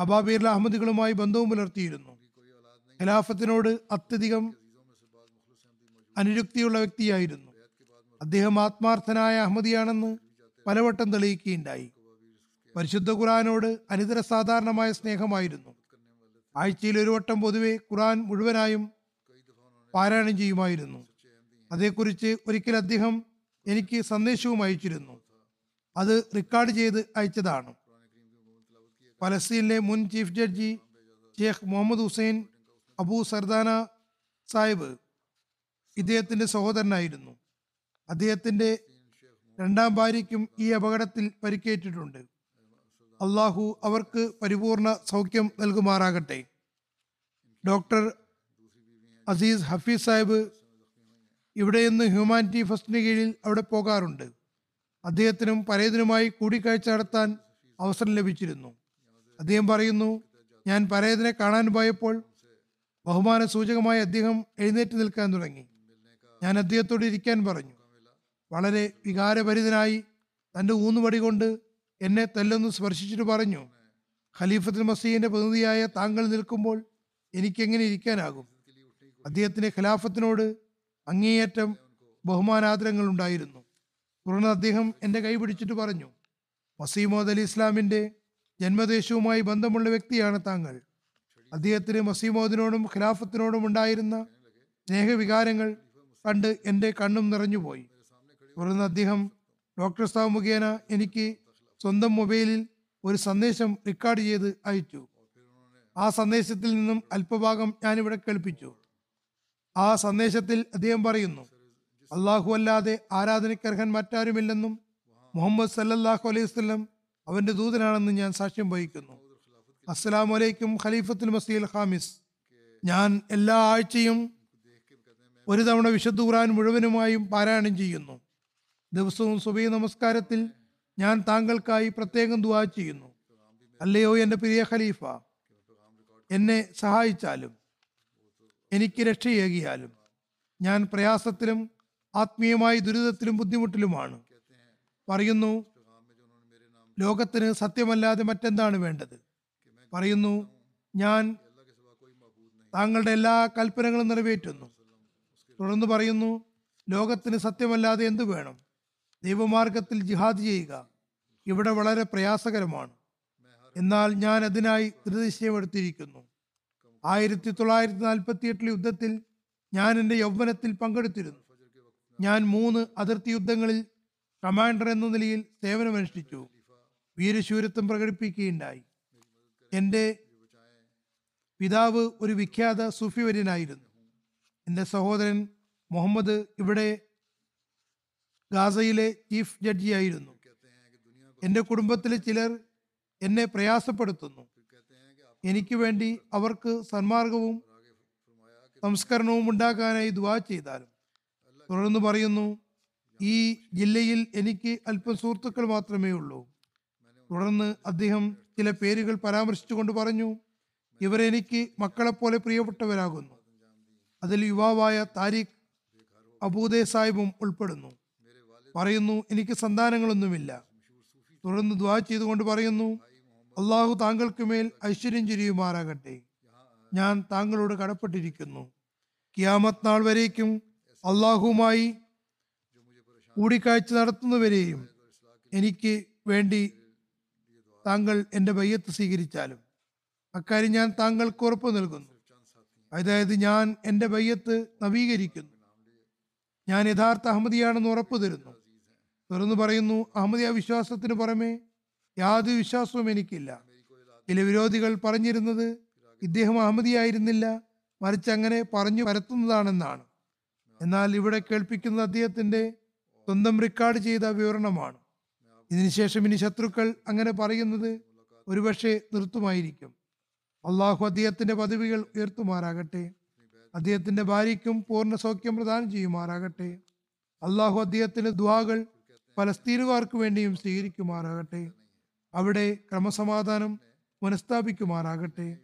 കബാബീർ അഹമ്മദികളുമായി ബന്ധവും പുലർത്തിയിരുന്നു. ഖിലാഫത്തിനോട് അത്യധികം അനുരക്തിയുള്ള വ്യക്തിയായിരുന്നു. അദ്ദേഹം ആത്മാർത്ഥനായ അഹമ്മദിയാണെന്ന് പലവട്ടം തെളിയിക്കുകയുണ്ടായി. പരിശുദ്ധ ഖുറാനോട് അനിതര സാധാരണമായ സ്നേഹമായിരുന്നു. ആഴ്ചയിൽ ഒരു വട്ടം പൊതുവെ ഖുറാൻ മുഴുവനായും പാരായണം ചെയ്യുമായിരുന്നു. അതേക്കുറിച്ച് ഒരിക്കൽ അദ്ദേഹം എനിക്ക് സന്ദേശവും അയച്ചിരുന്നു. അത് റെക്കോർഡ് ചെയ്ത് അയച്ചതാണ്. പലസ്തീനിലെ മുൻ chief judge Sheikh Muhammad Hussein Abu Sardana Sahib ഇദ്ദേഹത്തിന്റെ സഹോദരനായിരുന്നു. അദ്ദേഹത്തിന്റെ രണ്ടാം ഭാര്യയ്ക്കും ഈ അപകടത്തിൽ പരിക്കേറ്റിട്ടുണ്ട്. അള്ളാഹു അവർക്ക് പരിപൂർണ സൗഖ്യം നൽകുമാറാകട്ടെ. ഡോക്ടർ അസീസ് ഹഫീസ് സാഹിബ് ഇവിടെ നിന്ന് ഹ്യൂമാനിറ്റി ഫസ്റ്റിന് കീഴിൽ അവിടെ പോകാറുണ്ട്. അദ്ദേഹത്തിനും പരേതനുമായി കൂടിക്കാഴ്ച നടത്താൻ അവസരം ലഭിച്ചിരുന്നു. അദ്ദേഹം പറയുന്നു ഞാൻ പരേതനെ കാണാൻ പോയപ്പോൾ ബഹുമാന സൂചകമായി അദ്ദേഹം എഴുന്നേറ്റ് നിൽക്കാൻ തുടങ്ങി. ഞാൻ അദ്ദേഹത്തോട് ഇരിക്കാൻ പറഞ്ഞു. വളരെ വികാരഭരിതനായി തന്റെ ഊന്നുപടി കൊണ്ട് എന്നെ തല്ലൊന്ന് സ്പർശിച്ചിട്ട് പറഞ്ഞു ഖലീഫത്തുൽ മസീദിന്റെ പ്രതിനിധിയായ താങ്കൾ നിൽക്കുമ്പോൾ എനിക്കെങ്ങനെ ഇരിക്കാനാകും? അദ്ദേഹത്തിന്റെ ഖിലാഫത്തിനോട് അങ്ങേയറ്റം ബഹുമാനാദരങ്ങൾ ഉണ്ടായിരുന്നു. തുടർന്ന് അദ്ദേഹം എന്റെ കൈ പിടിച്ചിട്ട് പറഞ്ഞു മസീമോദ് അലി ഇസ്ലാമിന്റെ ജന്മദേശവുമായി ബന്ധമുള്ള വ്യക്തിയാണ് താങ്കൾ. അദ്ദേഹത്തിന് മസീമോദിനോടും ഖിലാഫത്തിനോടും ഉണ്ടായിരുന്ന സ്നേഹവികാരങ്ങൾ കണ്ട് എന്റെ കണ്ണും നിറഞ്ഞുപോയി. തുടർന്ന് അദ്ദേഹം ഡോക്ടർ സാബ് മുഖേന എനിക്ക് സ്വന്തം മൊബൈലിൽ ഒരു സന്ദേശം റെക്കോർഡ് ചെയ്ത് അയച്ചു. ആ സന്ദേശത്തിൽ നിന്നും അല്പഭാഗം ഞാനിവിടെ കേൾപ്പിച്ചു. ആ സന്ദേശത്തിൽ അദ്ദേഹം പറയുന്നു അള്ളാഹു അല്ലാതെ ആരാധനയ്ക്കർഹൻ മറ്റാരുമില്ലെന്നും മുഹമ്മദ് സല്ലല്ലാഹു അലൈഹി വസ്ലം അവന്റെ ദൂതനാണെന്നും ഞാൻ സാക്ഷ്യം വഹിക്കുന്നു. അസ്സലാമു അലൈക്കും ഖലീഫത്തുൽ മസീൽ ഹാമിസ് ഞാൻ എല്ലാ ആഴ്ചയും ഒരു തവണ വിശുദ്ധ ഖുർആൻ മുഴുവനുമായും പാരായണം ചെയ്യുന്നു. ദിവസവും സുബൈ നമസ്കാരത്തിൽ ഞാൻ താങ്കൾക്കായി പ്രത്യേകം ദുവാ ചെയ്യുന്നു. അല്ലയോ എന്റെ പ്രിയ ഖലീഫ എന്നെ സഹായിച്ചാലും എനിക്ക് രക്ഷയേകിയാലും ഞാൻ പ്രയാസത്തിലും ആത്മീയമായി ദുരിതത്തിലും ബുദ്ധിമുട്ടിലുമാണ്. പറയുന്നു ലോകത്തിന് സത്യമല്ലാതെ മറ്റെന്താണ് വേണ്ടത്? പറയുന്നു ഞാൻ താങ്കളുടെ എല്ലാ കൽപ്പനകളും നിറവേറ്റുന്നു. തുടർന്ന് പറയുന്നു ലോകത്തിന് സത്യമല്ലാതെ എന്തു വേണം? ദൈവമാർഗത്തിൽ ജിഹാദ് ചെയ്യുക ഇവിടെ വളരെ പ്രയാസകരമാണ്. എന്നാൽ ഞാൻ അതിനായി ദൃഢനിശ്ചയമെടുത്തിരിക്കുന്നു ആയിരത്തി തൊള്ളായിരത്തി നാൽപ്പത്തി എട്ടിലെ യുദ്ധത്തിൽ ഞാൻ എന്റെ യൗവനത്തിൽ പങ്കെടുത്തിരുന്നു. ഞാൻ മൂന്ന് അതിർത്തി യുദ്ധങ്ങളിൽ കമാൻഡർ എന്ന നിലയിൽ സേവനമനുഷ്ഠിച്ചു. വീരശൂരത്വം പ്രകടിപ്പിക്കുകയുണ്ടായി. എന്റെ പിതാവ് ഒരു വിഖ്യാത സൂഫി വര്യനായിരുന്നു എന്റെ സഹോദരൻ മുഹമ്മദ് ഇവിടെ ഗാസയിലെ ചീഫ് ജഡ്ജിയായിരുന്നു. എന്റെ കുടുംബത്തിലെ ചിലർ എന്നെ പ്രയാസപ്പെടുത്തുന്നു. എനിക്ക് വേണ്ടി അവർക്ക് സന്മാർഗവും സംസ്കരണവും ഉണ്ടാക്കാനായി ദുവാ ചെയ്താലും. തുടർന്ന് പറയുന്നു ഈ ജില്ലയിൽ എനിക്ക് അല്പം സുഹൃത്തുക്കൾ മാത്രമേ ഉള്ളൂ. തുടർന്ന് അദ്ദേഹം ചില പേരുകൾ പരാമർശിച്ചുകൊണ്ട് പറഞ്ഞു ഇവരെനിക്ക് മക്കളെപ്പോലെ പ്രിയപ്പെട്ടവരാകുന്നു. അതിൽ യുവാവായ താരിഖ് അബൂദേ സാഹിബും ഉൾപ്പെടുന്നു. പറയുന്നു എനിക്ക് സന്താനങ്ങളൊന്നുമില്ല. തുടർന്ന് ദ്വാ ചെയ്തുകൊണ്ട് പറയുന്നു അള്ളാഹു താങ്കൾക്ക് മേൽ ഐശ്വര്യം ചുരിയുമാറാകട്ടെ ഞാൻ താങ്കളോട് കടപ്പെട്ടിരിക്കുന്നു. കിയാമത്ത് നാൾ വരേക്കും അള്ളാഹുമായി കൂടിക്കാഴ്ച നടത്തുന്നവരെയും എനിക്ക് വേണ്ടി താങ്കൾ എന്റെ ബയ്യത്ത് സ്വീകരിച്ചാലും. അക്കാര്യം ഞാൻ താങ്കൾക്ക് ഉറപ്പ് നൽകുന്നു. അതായത് ഞാൻ എന്റെ ബയ്യത്ത് നവീകരിക്കുന്നു. ഞാൻ യഥാർത്ഥ അഹമ്മദിയാണെന്ന് ഉറപ്പു തരുന്നു. തുറന്നു പറയുന്നു അഹമ്മദിയ വിശ്വാസത്തിന് പുറമെ യാതൊരു വിശ്വാസവും എനിക്കില്ല. ചില വിരോധികൾ പറഞ്ഞിരുന്നത് ഇദ്ദേഹം അഹമ്മദിയായിരുന്നില്ല മറിച്ച് അങ്ങനെ പറഞ്ഞു പരത്തുന്നതാണെന്നാണ്. എന്നാൽ ഇവിടെ കേൾപ്പിക്കുന്നത് അദ്ദേഹത്തിന്റെ സ്വന്തം റെക്കോർഡ് ചെയ്ത വിവരണമാണ്. ഇതിനുശേഷം ഇനി ശത്രുക്കൾ അങ്ങനെ പറയുന്നത് ഒരുപക്ഷെ നിർത്തുമായിരിക്കും. അള്ളാഹു അദ്ദേഹത്തിന്റെ പദവികൾ ഉയർത്തുമാറാകട്ടെ. അദ്ദേഹത്തിന്റെ ഭാര്യയ്ക്കും പൂർണ സൗഖ്യം പ്രദാനം ചെയ്യുമാറാകട്ടെ. അള്ളാഹു അദ്ദേഹത്തിന്റെ ദ്വാകൾ പലസ്തീനുകാർക്ക് വേണ്ടിയും സ്വീകരിക്കുമാറാകട്ടെ. അവിടെ ക്രമസമാധാനം പുനഃസ്ഥാപിക്കുമാറാകട്ടെ.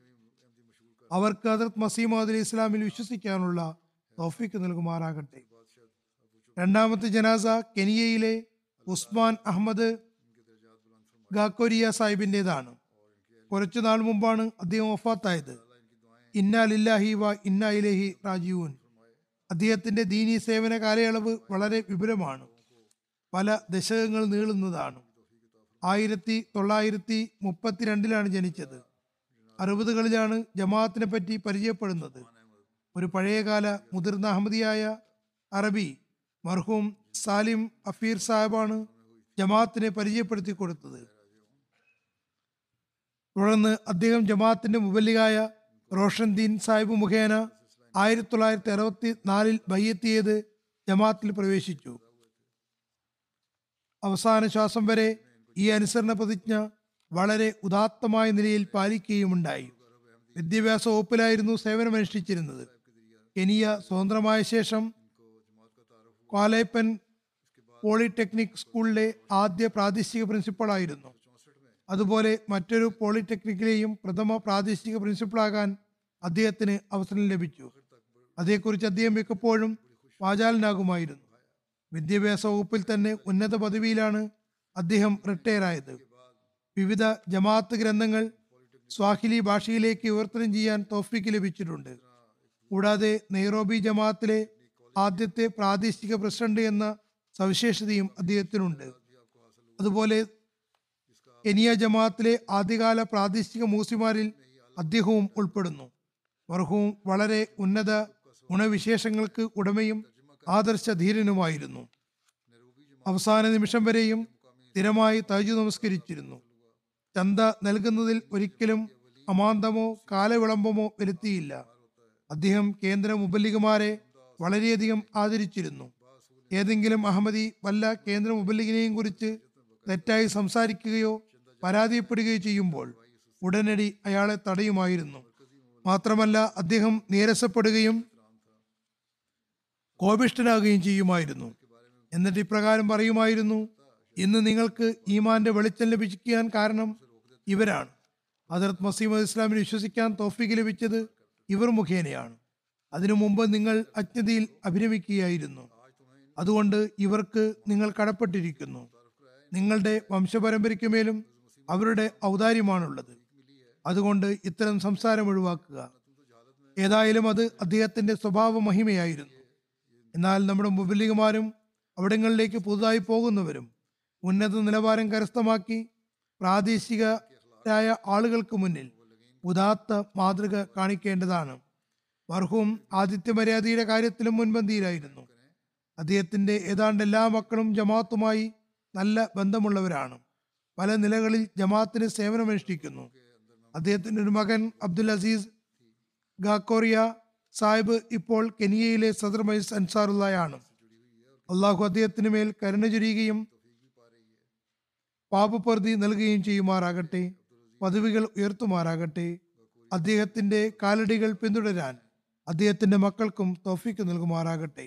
അവർക്ക് ഹജറത് മസീമദ് അലി ഇസ്ലാമിൽ വിശ്വസിക്കാനുള്ള തോഫിക്ക് നൽകുമാറാകട്ടെ. രണ്ടാമത്തെ ജനാസ കെനിയയിലെ ഉസ്മാൻ അഹമ്മദ് ഗാക്കോരിയ സാഹിബിന്റെതാണ്. കുറച്ചു നാൾ മുമ്പാണ് അദ്ദേഹം ഒഫാത്തായത് ഇന്നാ വ ഇന്നാ ഇലഹി രാജീവൻ അദ്ദേഹത്തിന്റെ ദീനീ സേവന കാലയളവ് വളരെ വിപുലമാണ്. പല ദശകങ്ങൾ നീളുന്നതാണ്. ആയിരത്തി തൊള്ളായിരത്തി മുപ്പത്തിരണ്ടിലാണ് ജനിച്ചത്. അറുപതുകളിലാണ് ജമാഅത്തിനെ പറ്റി പരിചയപ്പെടുന്നത്. ഒരു പഴയകാല മുതിർന്ന അഹമ്മദിയായ അറബി മർഹൂം സാലിം അഫീർ സാഹിബാണ് ജമാഅത്തിനെ പരിചയപ്പെടുത്തി കൊടുത്തത്. തുടർന്ന് അദ്ദേഹം ജമാഅത്തിന്റെ മുബല്ലികായ റോഷൻ ദീൻ സാഹിബ് മുഖേന ആയിരത്തി തൊള്ളായിരത്തി അറുപത്തി നാലിൽ ബയ്യെത്തിയത് ജമാഅത്തിൽ പ്രവേശിച്ചു. അവസാന ശ്വാസം വരെ ഈ അനുസരണ പ്രതിജ്ഞ വളരെ ഉദാത്തമായ നിലയിൽ പാലിക്കുകയുമുണ്ടായി. വിദ്യാഭ്യാസ വകുപ്പിലായിരുന്നു സേവനമനുഷ്ഠിച്ചിരുന്നത്. കെനിയ സ്വതന്ത്രമായ ശേഷം ക്വാലേപ്പൻ പോളിടെക്നിക് സ്കൂളിലെ ആദ്യ പ്രാദേശിക പ്രിൻസിപ്പളായിരുന്നു അതുപോലെ മറ്റൊരു പോളിടെക്നിക്കിലെയും പ്രഥമ പ്രാദേശിക പ്രിൻസിപ്പളാകാൻ അദ്ദേഹത്തിന് അവസരം ലഭിച്ചു. അതേക്കുറിച്ച് അദ്ദേഹം മിക്കപ്പോഴും വാചാലനാകുമായിരുന്നു വിദ്യാഭ്യാസ വകുപ്പിൽ തന്നെ ഉന്നത പദവിയിലാണ് അദ്ദേഹം റിട്ടയർ ആയത്. വിവിധ ജമാഅത്ത് ഗ്രന്ഥങ്ങൾ സ്വാഹിലി ഭാഷയിലേക്ക് വിവർത്തനം ചെയ്യാൻ തോഫിക്ക് ലഭിച്ചിട്ടുണ്ട്. കൂടാതെ നെയ്റോബി ജമാഅത്തിലെ ആദ്യത്തെ പ്രാദേശിക പ്രസിഡന്റ് എന്ന സവിശേഷതയും അദ്ദേഹത്തിനുണ്ട്. അതുപോലെ കെനിയ ജമാഅത്തിലെ ആദ്യകാല പ്രാദേശിക മൂസിമാരിൽ അദ്ദേഹവും ഉൾപ്പെടുന്നു. മർഹവും വളരെ ഉന്നത ഗുണവിശേഷങ്ങൾക്ക് ഉടമയും ആദർശ ധീരനുമായിരുന്നു അവസാന നിമിഷം വരെയും സ്ഥിരമായി തജു നമസ്കരിച്ചിരുന്നു. ചന്ത നൽകുന്നതിൽ ഒരിക്കലും അമാന്തമോ കാലവിളംബമോ വരുത്തിയില്ല. അദ്ദേഹം കേന്ദ്ര മുബല്ലികമാരെ വളരെയധികം ആദരിച്ചിരുന്നു. ഏതെങ്കിലും അഹമ്മദി വല്ല കേന്ദ്ര മുബല്ലിഗിനെയും കുറിച്ച് തെറ്റായി സംസാരിക്കുകയോ പരാതിപ്പെടുകയോ ചെയ്യുമ്പോൾ ഉടനടി അയാളെ തടയുമായിരുന്നു. മാത്രമല്ല അദ്ദേഹം നീരസപ്പെടുകയും കോപിഷ്ഠനാകുകയും ചെയ്യുമായിരുന്നു. എന്നിട്ട് ഇപ്രകാരം പറയുമായിരുന്നു ഇന്ന് നിങ്ങൾക്ക് ഈമാന്റെ വെളിച്ചം ലഭിക്കാൻ കാരണം ഇവരാണ്. ഹജറത് മസീമദ് ഇസ്ലാമിന് വിശ്വസിക്കാൻ തോഫിക്ക് ലഭിച്ചത് ഇവർ മുഖേനയാണ്. അതിനു മുമ്പ് നിങ്ങൾ അജ്ഞതയിൽ അഭിരമിക്കുകയായിരുന്നു അതുകൊണ്ട് ഇവർക്ക് നിങ്ങൾ കടപ്പെട്ടിരിക്കുന്നു. നിങ്ങളുടെ വംശപരമ്പരയ്ക്കുമേലും അവരുടെ ഔദാര്യമാണുള്ളത്. അതുകൊണ്ട് ഇത്തരം സംസാരം ഒഴിവാക്കുക. ഏതായാലും അത് അദ്ദേഹത്തിന്റെ സ്വഭാവ മഹിമയായിരുന്നു എന്നാൽ നമ്മുടെ മുബലിഗുമാരും അവിടങ്ങളിലേക്ക് പുതുതായി പോകുന്നവരും ഉന്നത നിലവാരം കരസ്ഥമാക്കി പ്രാദേശികരായ ആളുകൾക്ക് മുന്നിൽ ഉദാത്ത മാതൃക കാണിക്കേണ്ടതാണ്. മർഹൂം ആദിത്യ മര്യാദയുടെ കാര്യത്തിലും മുൻപന്തിയിലായിരുന്നു. അദ്ദേഹത്തിന്റെ ഏതാണ്ട് എല്ലാ മക്കളും ജമാത്തുമായി നല്ല ബന്ധമുള്ളവരാണ്. പല നിലകളിൽ ജമാത്തിന് സേവനമനുഷ്ഠിക്കുന്നു. അദ്ദേഹത്തിന്റെ ഒരു മകൻ അബ്ദുൽ അസീസ് ഗാക്കോറിയ സാഹിബ് ഇപ്പോൾ കെനിയയിലെ സദർ മൈസ് അൻസാറുള്ളയാണ് അള്ളാഹു അദ്ദേഹത്തിന് മേൽ കരുണ ചൊരിയുകയും പാപപ്രതി നൽകുകയും ചെയ്യുമാറാകട്ടെ പദവികൾ ഉയർത്തുമാറാകട്ടെ അദ്ദേഹത്തിന്റെ കാലടികൾ പിന്തുടരാൻ അദ്ദേഹത്തിന്റെ മക്കൾക്കും തോഫിക്ക് നൽകുമാറാകട്ടെ.